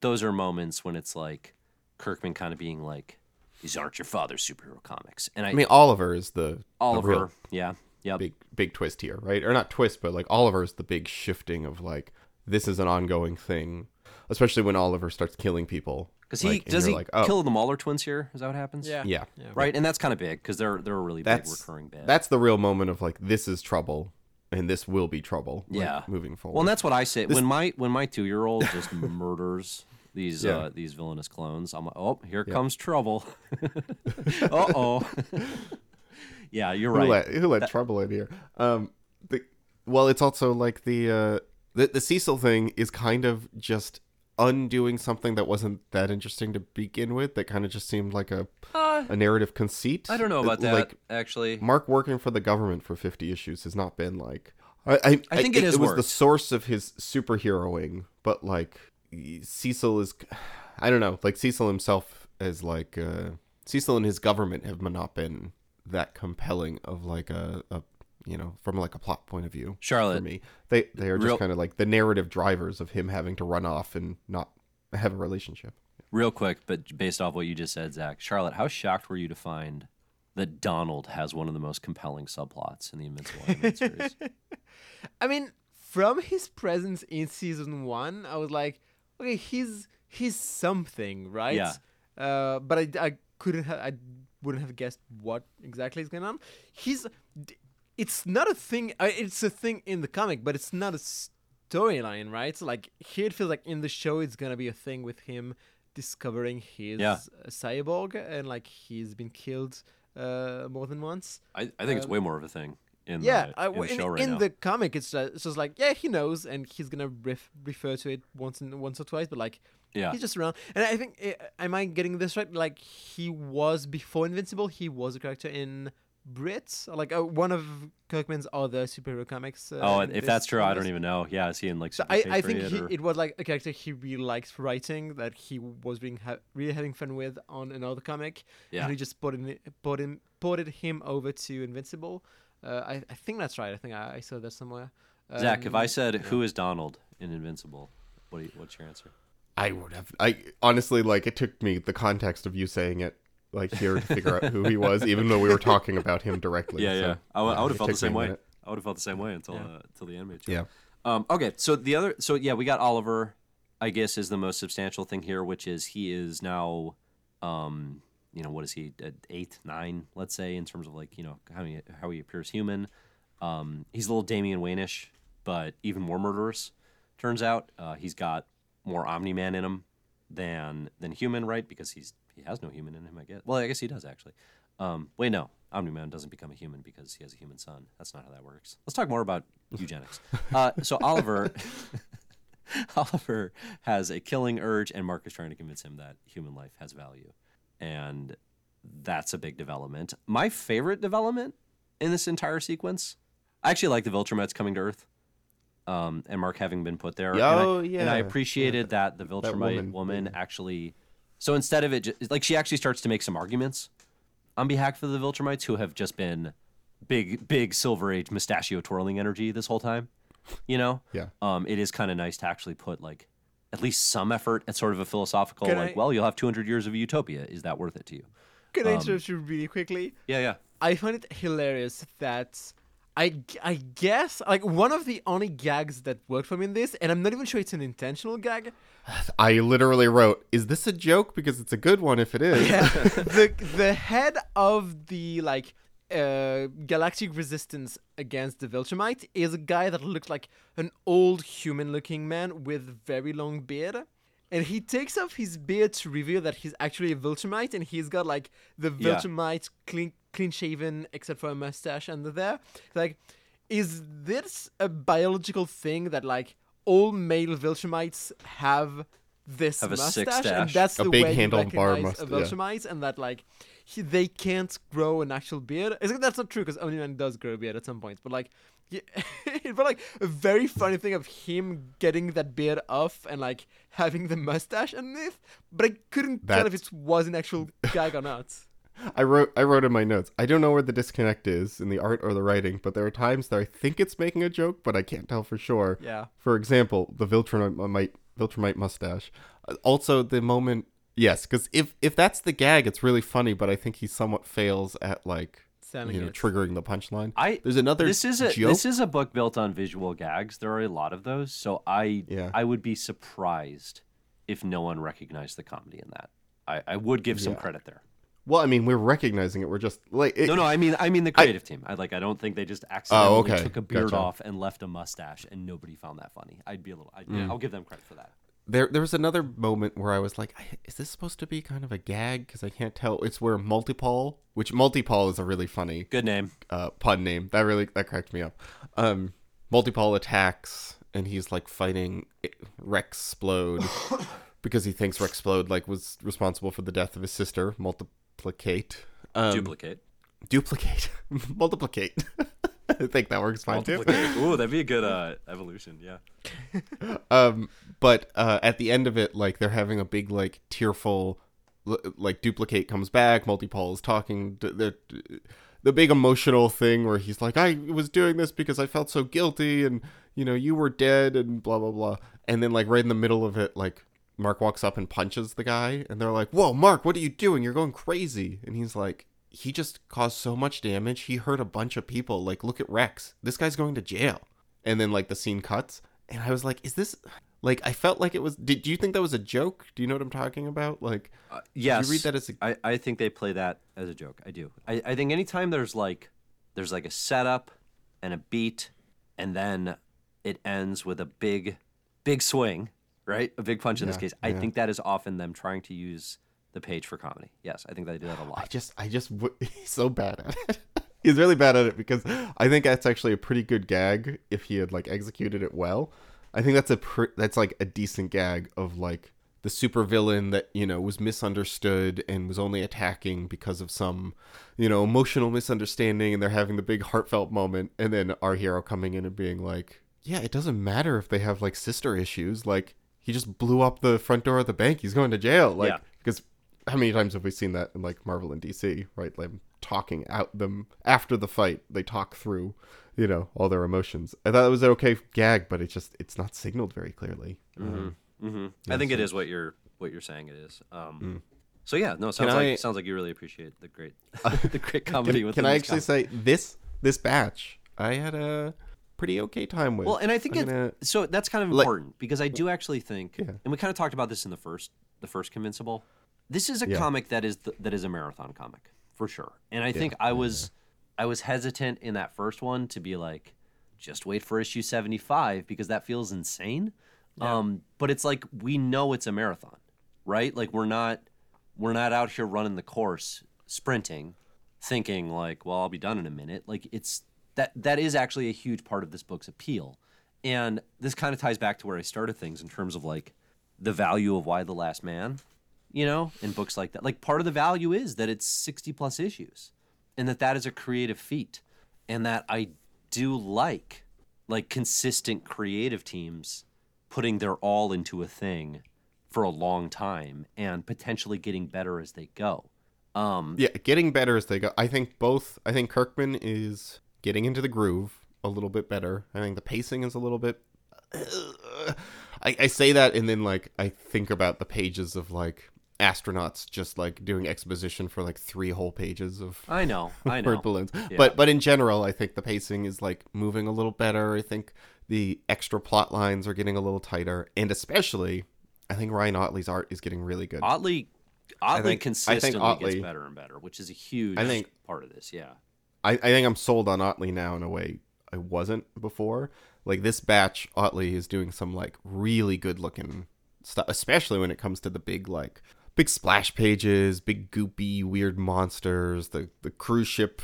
those are moments when it's like Kirkman kind of being like, "These aren't your father's superhero comics," and I, I mean, Oliver is the the Oliver, real yeah, yep, big big twist here, right? Or not twist, but like Oliver's the big shifting of like this is an ongoing thing, especially when Oliver starts killing people. because he like, does he like, oh, kill the Mauler twins here? Is that what happens? Yeah. Yeah, Yeah. right, and that's kind of big because they're they're a really that's big recurring bit. That's the real moment of like this is trouble, and this will be trouble. like, Yeah. moving forward. Well, and that's what I say when my when my two year old just murders these Yeah. uh, these villainous clones. I'm like, oh, here comes trouble. uh oh. yeah, you're who right. let who let trouble in here? Um, the well, it's also like the uh the the Cecil thing is kind of just undoing something that wasn't that interesting to begin with. That kind of just seemed like a Uh, a narrative conceit. I don't know about that. Like actually, Mark working for the government for 50 issues has not been like I I, I think it has it was the source of his superheroing, but like Cecil is I don't know, like Cecil himself is like uh Cecil and his government have not been that compelling of like a, a you know, from like a plot point of view. Charlotte. for me. They they are just Real- kind of like the narrative drivers of him having to run off and not have a relationship. real quick, but based off what you just said, Zach, Charlotte, how shocked were you to find that Donald has one of the most compelling subplots in the Invincible animated series? I mean, from his presence in season one, I was like, okay, he's he's something, right? Yeah. Uh, but I, I couldn't have I wouldn't have guessed what exactly is going on. He's it's not a thing. uh, It's a thing in the comic, but it's not a storyline, right? So like here it feels like in the show it's gonna be a thing with him discovering his Yeah. uh, cyborg and like he's been killed uh, more than once. I, I think it's Um, way more of a thing in Yeah, the, I, in the in, show right in now. the comic, it's just, it's just like yeah, he knows, and he's gonna ref, refer to it once and once or twice, but like yeah, he's just around. And I think, eh, am I getting this right? Like he was before Invincible, he was a character in Brits, like uh, one of Kirkman's other superhero comics. Uh, oh, if this that's true, I don't even know. Yeah, is he in like So I, I think he, it was like a character he really liked writing that he was really, ha- really having fun with on another comic. Yeah. And he just ported, it- ported, him, ported him over to Invincible. Uh, I, I think that's right. I think I, I saw that somewhere. Zach, if I Um, said who is Donald in Invincible, what you, what's your answer? I would have. I honestly like it took me the context of you saying it like here to figure out who he was, even though we were talking about him directly. Yeah, so, yeah. I, would yeah, have felt the same way. I would have felt the same way until Yeah. uh, until the animated show. Yeah. Um, okay, so the other, so yeah, we got Oliver. I guess is the most substantial thing here, which is he is now, um, you know, what is he, uh, eight, nine, let's say, in terms of like you know how he how he appears human. Um, he's a little Damian Waynish, but even more murderous. Turns out uh, he's got more Omni Man in him than than human, right? Because he's he has no human in him. I guess. Well, I guess he does actually. Um, wait, no, Omni Man doesn't become a human because he has a human son. That's not how that works. Let's talk more about eugenics. Uh, so Oliver. Oliver has a killing urge, and Mark is trying to convince him that human life has value. And that's a big development. My favorite development in this entire sequence, I actually like the Viltrumites coming to Earth. Um, and Mark having been put there. and I- Oh, And I yeah. appreciated that the Viltrumite woman, woman, yeah. actually. So instead of it, ju- like she actually starts to make some arguments on behalf of the Viltrumites who have just been big, big Silver Age mustachio twirling energy this whole time. You know, Yeah. um, it is kind of nice to actually put like at least some effort at sort of a philosophical, Can like, I- well, you'll have 200 years of utopia. Is that worth it to you? Can Um, I interrupt you really quickly? Yeah, yeah. I find it hilarious that I, I guess like one of the only gags that worked for me in this, and I'm not even sure it's an intentional gag. I literally wrote, "Is this a joke? Because it's a good one if it is." Yeah. the the head of the like uh, galactic resistance against the Viltrumite is a guy that looks like an old human-looking man with very long beard. And he takes off his beard to reveal that he's actually a Viltrumite, and he's got like the Yeah. Viltrumite clean, clean shaven, except for a mustache under there. Like, is this a biological thing that like all male Viltrumites have this Have a sick mustache, and that's A the big way you handlebar recognize a must- yeah. And that like he, they can't grow an actual beard. I that's not true because Omni-Man does grow a beard at some points, but like. Yeah, it felt like a very funny thing of him getting that beard off and like having the mustache underneath, but I couldn't tell if it was an actual gag or not. I wrote I wrote in my notes. I don't know where the disconnect is in the art or the writing, but there are times that I think it's making a joke, but I can't tell for sure. Yeah. For example, the Viltrumite Viltrumite mustache. Also, the moment yes, because if if that's the gag, it's really funny, but I think he somewhat fails at like Selling you know it. triggering the punchline. I There's another this is a joke. this is a book built on visual gags. There are a lot of those, so I Yeah. I would be surprised if no one recognized the comedy in that. I, I would give some Yeah. credit there. Well, I mean, we're recognizing it. We're just like it, No, no, I mean I mean the creative team. I like I don't think they just accidentally okay. took a beard Gotcha. off and left a mustache and nobody found that funny. I'd be a little. I'd, Mm. I'll give them credit for that. There, there was another moment where I was like, "Is this supposed to be kind of a gag?" Because I can't tell. It's where Multi-Paul, which Multi-Paul is a really funny Good name. uh, pun name. That really that cracked me up. Um, Multi-Paul attacks and he's like fighting Rex Splode because he thinks Rex Splode like was responsible for the death of his sister. Multiplicate, um, Duplicate. duplicate, multiplicate. I think that works fine too. Ooh, that'd be a good uh, evolution. Yeah. um but uh at the end of it like they're having a big like tearful like duplicate comes back Multi-Paul is talking to the the big emotional thing where he's like i was doing this because i felt so guilty and you know you were dead and blah blah blah and then like right in the middle of it like mark walks up and punches the guy and they're like whoa mark what are you doing? You're going crazy. And he's like he just caused so much damage. He hurt a bunch of people. Like look at rex. This guy's going to jail. And then like the scene cuts and i was like is this like i felt like it was did do you think that was a joke? Do you know what i'm talking about? Like Uh, yes. read that as a- I, I think they play that as a joke. I do. I, I think anytime there's like there's like a setup and a beat and then it ends with a big big swing, right? A big punch in this case. I yeah. think that is often them trying to use the page for comedy. Yes, I think they do that a lot. I just i just w- he's so bad at it he's really bad at it because i think that's actually a pretty good gag if he had like executed it well i think that's a pr- that's like a decent gag of like the supervillain that you know was misunderstood and was only attacking because of some you know emotional misunderstanding and they're having the big heartfelt moment and then our hero coming in and being like yeah it doesn't matter if they have like sister issues like he just blew up the front door of the bank he's going to jail like Yeah. because how many times have we seen that in like marvel and dc right like talking out them after the fight they talk through you know all their emotions i thought it was an okay gag but it's just it's not signaled very clearly um, hmm I think it is what you're what you're saying. It is. Um, So yeah, no, it sounds Mm. Can like I- sounds like you really appreciate the great the great comedy can, with can i actually say this this batch i had a pretty okay time with Well, and I think it, gonna- so. That's kind of Like- important because I do actually think, Yeah. and we kind of talked about this in the first, the first Convincible. This is a Yeah. comic that is th- that is a marathon comic for sure, and I think I was, I was hesitant in that first one to be like, just wait for issue seventy five because that feels insane. Um, but it's like we know it's a marathon, right? Like we're not, we're not out here running the course sprinting, thinking like, well, I'll be done in a minute. Like it's that that is actually a huge part of this book's appeal. And this kind of ties back to where I started things in terms of like the value of Y the Last Man, you know, in books like that. Like part of the value is that it's 60 plus issues and that that is a creative feat and that I do like like consistent creative teams putting their all into a thing for a long time and potentially getting better as they go. Um, yeah getting better as they go i think both i think kirkman is getting into the groove a little bit better i think the pacing is a little bit I, I say that and then like i think about the pages of like astronauts just like doing exposition for like three whole pages of I know, I know. balloons Yeah. but but in general i think the pacing is like moving a little better i think the extra plot lines are getting a little tighter and especially i think Ryan Ottley's art is getting really good oddly think- I think consistently Ottley- gets better and better, which is a huge I think- part of this. Yeah. I, I think I'm sold on Ottley now in a way I wasn't before. Like this batch, Ottley is doing some like really good looking stuff, especially when it comes to the big like big splash pages, big goopy weird monsters, the the cruise ship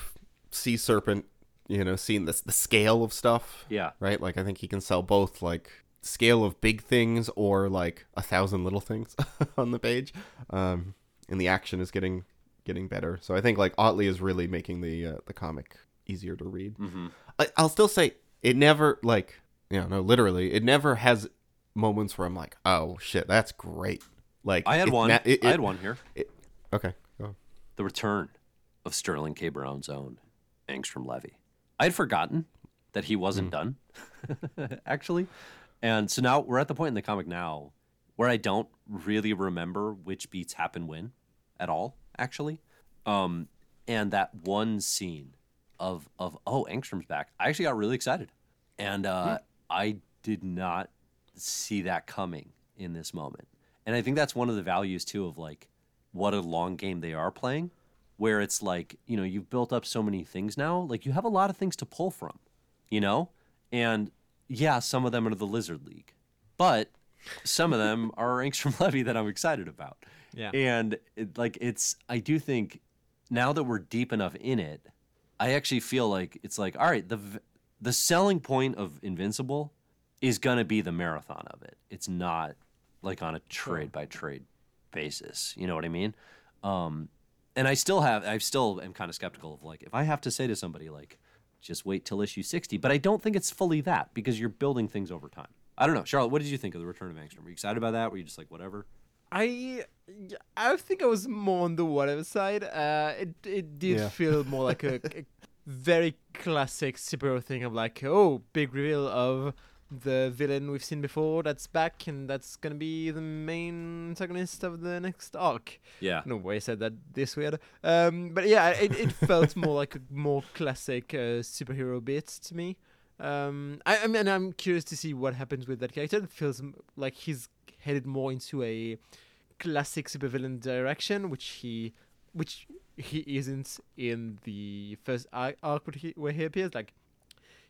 sea serpent. You know, seeing this the scale of stuff. Yeah. Right. Like I think he can sell both like scale of big things or like a thousand little things on the page. Um, and the action is getting getting better. So I think like Ottley is really making the uh, the comic easier to read. Mm-hmm. I, I'll still say it never like you know no literally it never has moments where I'm like oh shit that's great. Like I had one. na- it- I had one here. it- okay. Go on. The return of Sterling K. Brown's own Angstrom Levy. I had forgotten that he wasn't done, actually. And so now we're at the point in the comic now where I don't really remember which beats happen when at all, actually. Um, and that one scene of of oh Angstrom's back, I actually got really excited, and uh, I did not see that coming in this moment. And I think that's one of the values too of like what a long game they are playing, where it's like you know you've built up so many things now, like you have a lot of things to pull from, you know, and yeah, some of them are the Lizard League, but some of them are Angstrom Levy that I'm excited about. Yeah. And it, like it's I do think now that we're deep enough in it, I actually feel like it's like all right, the the selling point of Invincible is going to be the marathon of it. It's not like on a trade by trade basis. You know what I mean? Um, and I still have, I still am kind of skeptical of like, if I have to say to somebody, like, just wait till issue 60, but I don't think it's fully that because you're building things over time. I don't know. Charlotte, what did you think of the Return of Angstrom? Were you excited about that? Were you just like, whatever? I I think I was more on the whatever side. Uh, it it did Yeah. feel more like a, a very classic superhero thing of like, oh, big reveal of the villain we've seen before that's back and that's gonna be the main antagonist of the next arc. Yeah. No way I said that this weird. Um, but yeah, it, it felt more like a more classic uh, superhero bit to me. Um, I, I mean, I'm curious to see what happens with that character. It feels like he's headed more into a classic supervillain direction, which he, which he isn't in the first arc, arc where, he, where he appears. Like,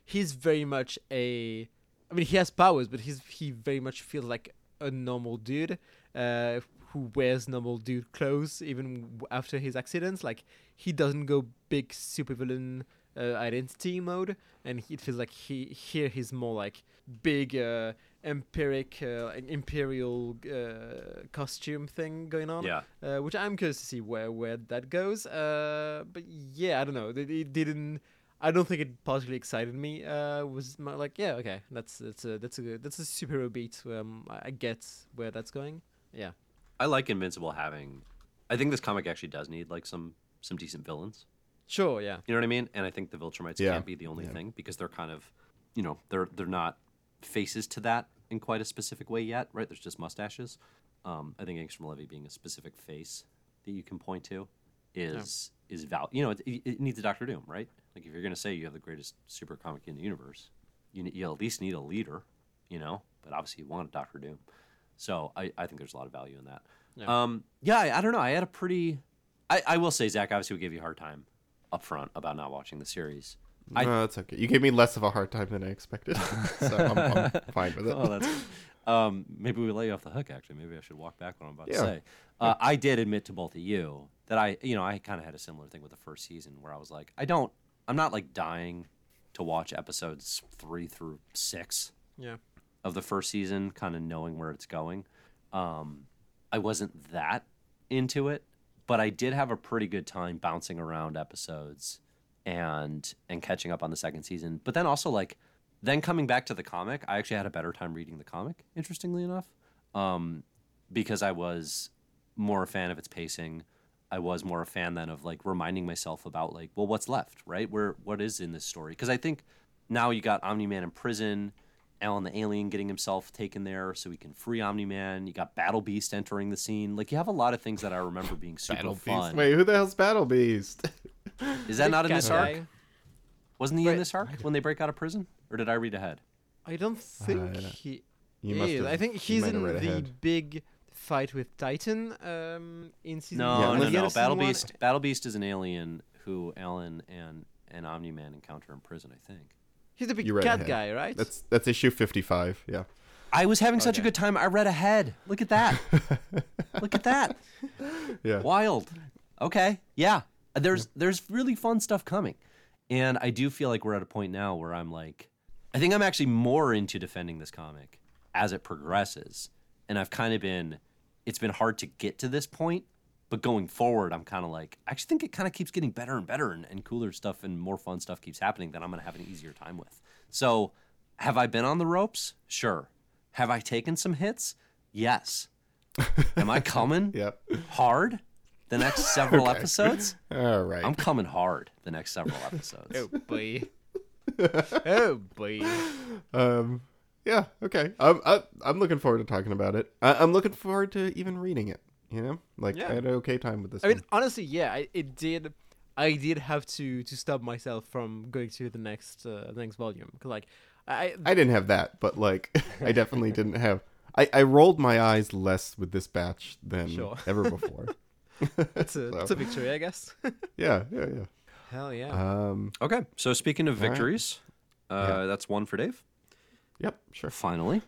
he's very much a. I mean, he has powers, but he's he very much feels like a normal dude uh, who wears normal dude clothes even after his accidents. Like he doesn't go big supervillain uh, identity mode, and it feels like he here he's more like big uh, empiric uh, imperial uh, costume thing going on. Yeah. Uh, which I'm curious to see where where that goes. Uh, but yeah, I don't know. It, it didn't. I don't think it particularly excited me. Uh, was my, like, yeah, okay, that's that's a that's a good, that's a superhero beat. Um, I I get where that's going. Yeah. I like Invincible having. I think this comic actually does need like some some decent villains. Sure. Yeah. You know what I mean? And I think the Viltrumites Yeah. can't be the only Yeah. thing because they're kind of, you know, they're they're not faces to that in quite a specific way yet, right? There's just mustaches. Um, I think Angstrom Levy being a specific face that you can point to is is val. You know, it, it needs a Doctor Doom, right? Like if you're gonna say you have the greatest super comic in the universe, you you at least need a leader, you know. But obviously, you want a Doctor Doom. So I, I think there's a lot of value in that. Yeah. Um, yeah, I, I don't know. I had a pretty. I, I will say, Zach. Obviously, we gave you a hard time up front about not watching the series. I- no, that's okay. You gave me less of a hard time than I expected, so I'm, I'm fine with it. Oh, that's. Um, maybe we let you off the hook. Actually, maybe I should walk back what I'm about Yeah. to say. Uh, I did admit to both of you that I, you know, I kind of had a similar thing with the first season where I was like, I don't, I'm not like dying to watch episodes three through six Yeah. of the first season, kind of knowing where it's going. Um, I wasn't that into it, but I did have a pretty good time bouncing around episodes and and catching up on the second season. But then also like then coming back to the comic, I actually had a better time reading the comic. Interestingly enough, um, because I was more a fan of its pacing. I was more a fan then of like reminding myself about like, well, what's left, right? Where what is in this story? Because I think now you got Omni Man in prison, Alan the alien getting himself taken there so he can free Omni Man. You got Battle Beast entering the scene. Like you have a lot of things that I remember being super Battle fun. Beast. Wait, who the hell's Battle Beast? Is that not in this arc? Wasn't he in this arc when they break out of prison, or did I read ahead? I don't think Uh, he You must is. have- I think he's might in the ahead. big fight with Titan um, in season No, Yeah, no, unless- the end no. Battle one. Beast. Battle Beast is an alien who Alan and and Omni Man encounter in prison. I think. He's the big You cat ahead. guy, right? That's that's issue fifty-five. Yeah. I was having such a good time. I read ahead. Look at that. Look at that. Yeah. Wild. Okay. Yeah. Uh, there's there's really fun stuff coming. And I do feel like we're at a point now where I'm like I think I'm actually more into defending this comic as it progresses. And I've kind of been it's been hard to get to this point, but going forward I'm kind of like I actually think it kind of keeps getting better and better and, and cooler stuff and more fun stuff keeps happening that I'm going to have an easier time with. So, have I been on the ropes? Sure. Have I taken some hits? Yes. Am I coming Yep. hard the next several Okay. episodes? All right. I'm coming hard the next several episodes. oh boy. oh boy. Um. Yeah. Okay. I'm I, I'm looking forward to talking about it. I, I'm looking forward to even reading it. You know, like Yeah. I had an okay time with this. I mean, honestly, yeah, I, it did. I did have to to stop myself from going to the next uh, the next volume 'Cause, like I I didn't have that, but like I definitely didn't have. I, I rolled my eyes less with this batch than Sure. ever before. it's a it's a victory, I guess. yeah, yeah, yeah. Hell yeah. Um. Okay, so speaking of All right. victories, uh, that's one for Dave. Yep. Sure. Finally.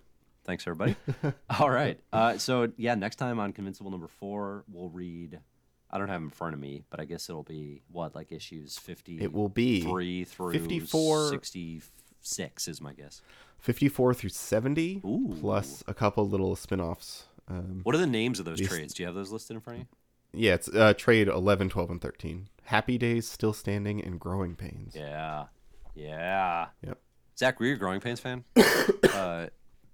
Thanks, everybody. All right. Uh, so, yeah, next time on Convincible number four, we'll read. I don't have it in front of me, but I guess it'll be what, like issues 50? It will be 3 through 54 60. six is my guess. 54 through 70, Ooh. plus a couple little spin-offs. Um, What are the names of those These- trades? Do you have those listed in front of you? Yeah, it's uh, trade 11, 12, and 13. Happy Days, Still Standing, and Growing Pains. Yeah, yeah. Yep. Zach, were you a Growing Pains fan? uh,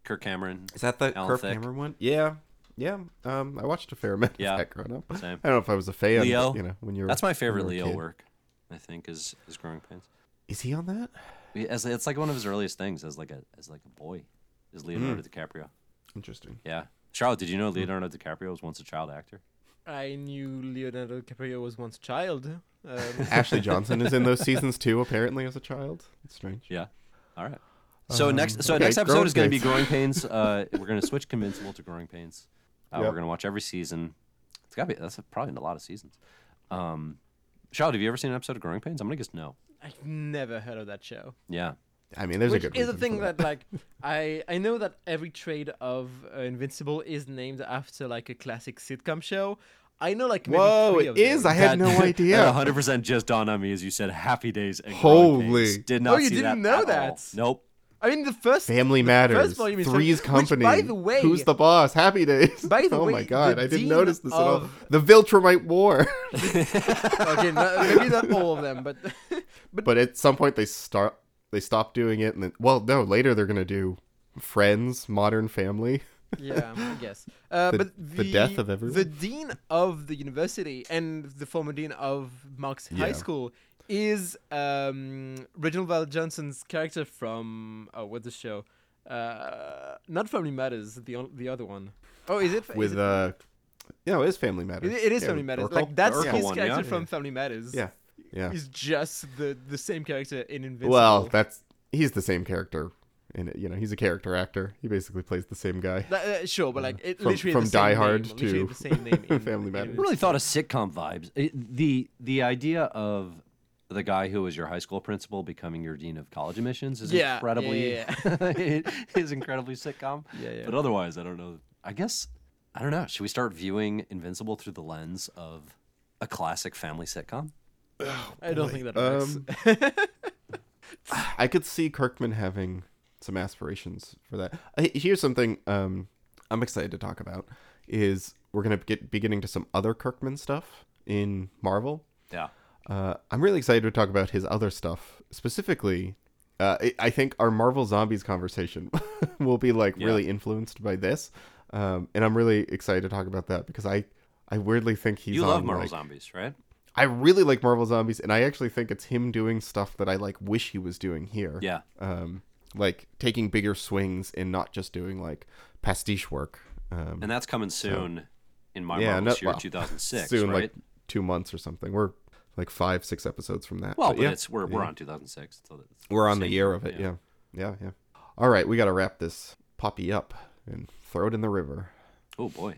Kirk Cameron. Is that the Alan Kirk Thicke. Cameron one? Yeah. Yeah. Um, I watched a fair amount Yeah. of that growing up. Same. I don't know if I was a fan. but, Leo. you know, when you were That's my favorite you were a Leo kid. work. I think is is Growing Pains. Is he on that? Yeah, As, it's like one of his earliest things as like a as like a boy. Is Leonardo Hmm. DiCaprio? Interesting. Yeah. Charlotte, did you know Leonardo DiCaprio was once a child actor? I knew Leonardo DiCaprio was once a child. Um, Ashley Johnson is in those seasons too, apparently as a child. It's strange. Yeah. All right. So Um, next, so okay, next episode is going to be Growing Pains. Uh, we're going to switch Convincible to Growing Pains. Uh, Yep. We're going to watch every season. It's got to be that's probably a lot of seasons. Um, Charlotte, have you ever seen an episode of Growing Pains? I'm going to guess no. I've never heard of that show. Yeah. I mean, there's Which a good is the thing for that, like, I I know that every trade of uh, Invincible is named after like a classic sitcom show. I know like maybe Whoa, three it of is? them. I had no idea. 100% just dawned on me as you said Happy Days and Growing Holy. Pains. Did not Oh, you see didn't that know at all. that? Nope. I mean, the first Family the Matters. First volume is Three's from- which, Company. by the way, Who's the boss? Happy Days. By the oh way, my god, the I didn't dean notice this at all. of- The Viltrumite War. okay, no, maybe not all of them, but but but at some point they start they stop doing it and then well no, later they're going to do Friends, Modern Family. yeah, I guess. Uh, The- but the death of everyone? The dean of the university and the former dean of Mark's high Yeah. school is um, Reginald Val Johnson's character from oh, what's the show? Uh, not Family Matters, the the other one. Oh, is it? is with it, uh yeah, it is Family Matters. it, it is Yeah, Family Matters. Urkel. Like that's Urkel his one, character yeah. from Family Matters. Yeah. Yeah. He's just the the same character in Invincible. Well, that's he's the same character in it, you know, he's a character actor. He basically plays the same guy. That- uh, sure, but like it From- literally from the same Die name, Hard literally to the same name in, Family in Matters. I really thought of sitcom vibes. It- the the idea of the guy who was your high school principal becoming your dean of college admissions is Yeah, yeah, incredibly yeah, it is incredibly sitcom. Yeah, yeah. But otherwise, I don't know. I guess I don't know. Should we start viewing Invincible through the lens of a classic family sitcom? I don't think that works. Um, I could see Kirkman having some aspirations for that. Uh, Here's something um, I'm excited to talk about is we're gonna get be getting to some other Kirkman stuff in Marvel. Yeah. Uh, I'm really excited to talk about his other stuff. Specifically, uh, I- I think our Marvel Zombies conversation will be like Yeah. really influenced by this, um, and I'm really excited to talk about that because I I weirdly think he's you love on, Marvel like- Zombies, right? I really like Marvel Zombies, and I actually think it's him doing stuff that I like wish he was doing here. Yeah. Um, like taking bigger swings and not just doing like pastiche work. Um, And that's coming soon in my yeah, Marvelous no- Year well, 2006, soon, right? like two months or something. We're like five, six episodes from that. well, but yeah, it's we're we're on 2006. So we're on the year year, of it. Yeah. yeah, yeah, All right, we got to wrap this poppy up and throw it in the river. Oh boy.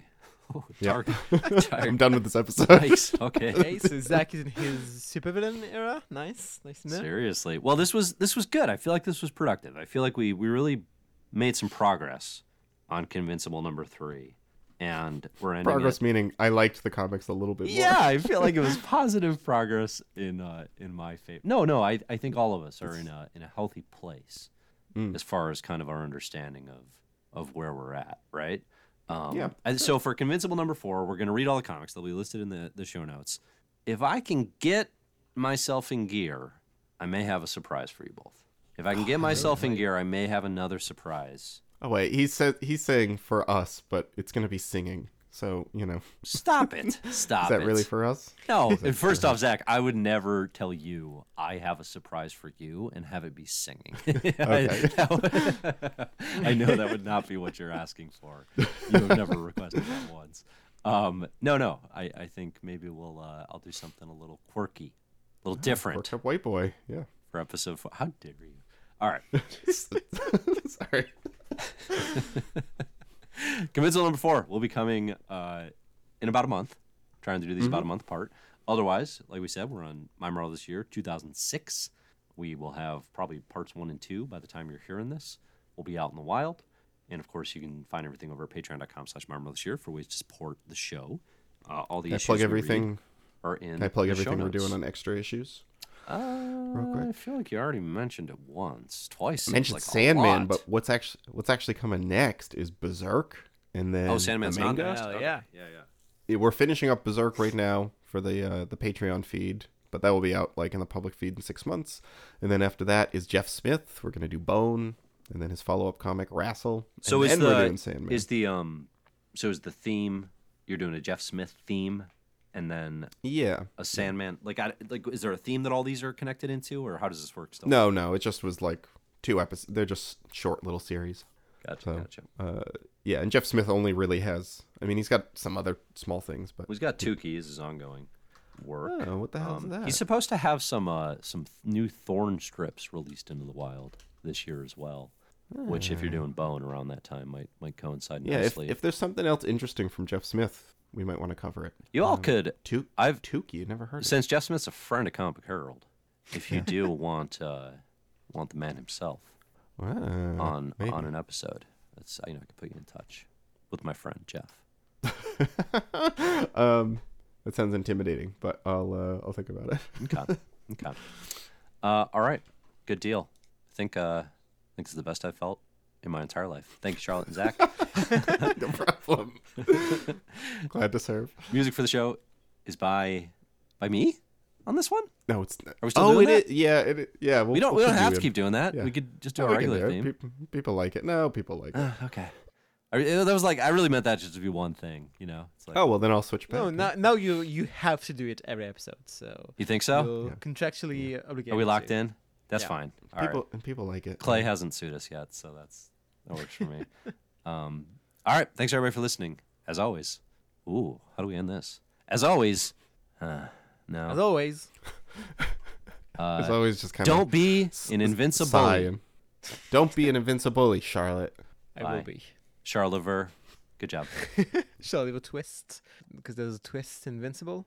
Oh, Yeah. dark. dark. I'm done with this episode. nice. Okay. Okay, so Zach is in his supervillain era. Nice, nice to know. Seriously. Well, this was this was good. I feel like this was productive. I feel like we we really made some progress on Convincible number three, and we're ending Progress it. meaning I liked the comics a little bit more. Yeah, I feel like it was positive progress in uh, in my favor. No, no, I I think all of us are in a in a healthy place Mm. as far as kind of our understanding of of where we're at, right? Um, Yeah, and so for Convincible number four, we're going to read all the comics. They'll be listed in the the show notes. If I can get myself in gear, I may have a surprise for you both. If I can get myself in gear, I may have another surprise. Oh wait, he said he's saying for us, but it's gonna be singing. So you know, Stop it! Stop is that it! really for us? No, and first off, Zach, I would never tell you I have a surprise for you and have it be singing. Okay. I know that would not be what you're asking for. You have never requested that once. Um, no, no. I, I think maybe we'll uh, I'll do something a little quirky, a little different Worked up white boy. Yeah. for episode four. How dare you? All right. Sorry. Convincible number four will be coming uh, in about a month. Trying to do these about a month apart. Otherwise, like we said, we're on My this year, 2006. We will have probably parts one and two by the time you're hearing this. We'll be out in the wild. And of course, you can find everything over at patreon.com slash My Marvelous Year for ways to support the show. Uh, all the Can I plug everything? are in Can I plug everything we're doing on extra issues? Uh, quick. I feel like you already mentioned it once, twice. I mentioned like Sandman, but what's actually what's actually coming next is Berserk, and then oh, Sandman's not Manga. next. Okay. yeah. yeah, yeah. Yeah, We're finishing up Berserk right now for the uh, the Patreon feed, but that will be out like in the public feed in six months. And then after that is Jeff Smith. We're gonna do Bone, and then his follow up comic RASL. So and is then we're doing the Sandman. is the um so is the theme you're doing a Jeff Smith theme and then yeah. a Sandman like I, like is there a theme that all these are connected into or how does this work still? No, no, it just was like two episodes. They're just short little series. Gotcha, So, gotcha. uh, yeah, and Jeff Smith only really has. I mean, he's got some other small things, but he's got two keys his ongoing work. oh, what the hell Um, is that? He's supposed to have some uh some th- new thorn strips released into the wild this year as well. Which, if you're doing Bone around that time, might might coincide yeah, if, nicely. if there's something else interesting from Jeff Smith, we might want to cover it. you all Um, could I've- Tukey, never heard since Jeff Smith's a friend of Comic Herald, if you do want uh, want the man himself Wow, on maybe. on an episode, that's you know I can put you in touch with my friend Jeff. um, that sounds intimidating, but I'll uh, I'll think about it. Okay, okay. Uh, all right, good deal. I think uh, I think this is the best I've felt in my entire life. Thank you, Charlotte and Zack. no problem. Glad to serve. Music for the show is by by me on this one. No, it's not. Are we still oh, doing it that? is- Yeah, it, is- yeah. We'll, we don't we'll we don't have to keep doing that. Yeah. We could just do Yeah, a regular it. theme. People, people like it. No, people like it. Uh, okay. I, that was like I really meant that just to be one thing, you know. It's like, oh well, then I'll switch back. No, now, now you you have to do it every episode. So you think so? you're Yeah. contractually obligated. Are we locked to. in? That's Yeah. fine. All right. people and people like it. Clay hasn't sued us yet, so that's that works for me. um, all right, thanks everybody for listening. As always, ooh, how do we end this? As always, uh, no, As always, It's uh, always just kind of. don't be an invincible sighing. Don't be an invincible, Charlotte. I Bye. will be. Charlever. Good job. Shall I twist? Because there's a twist Invincible.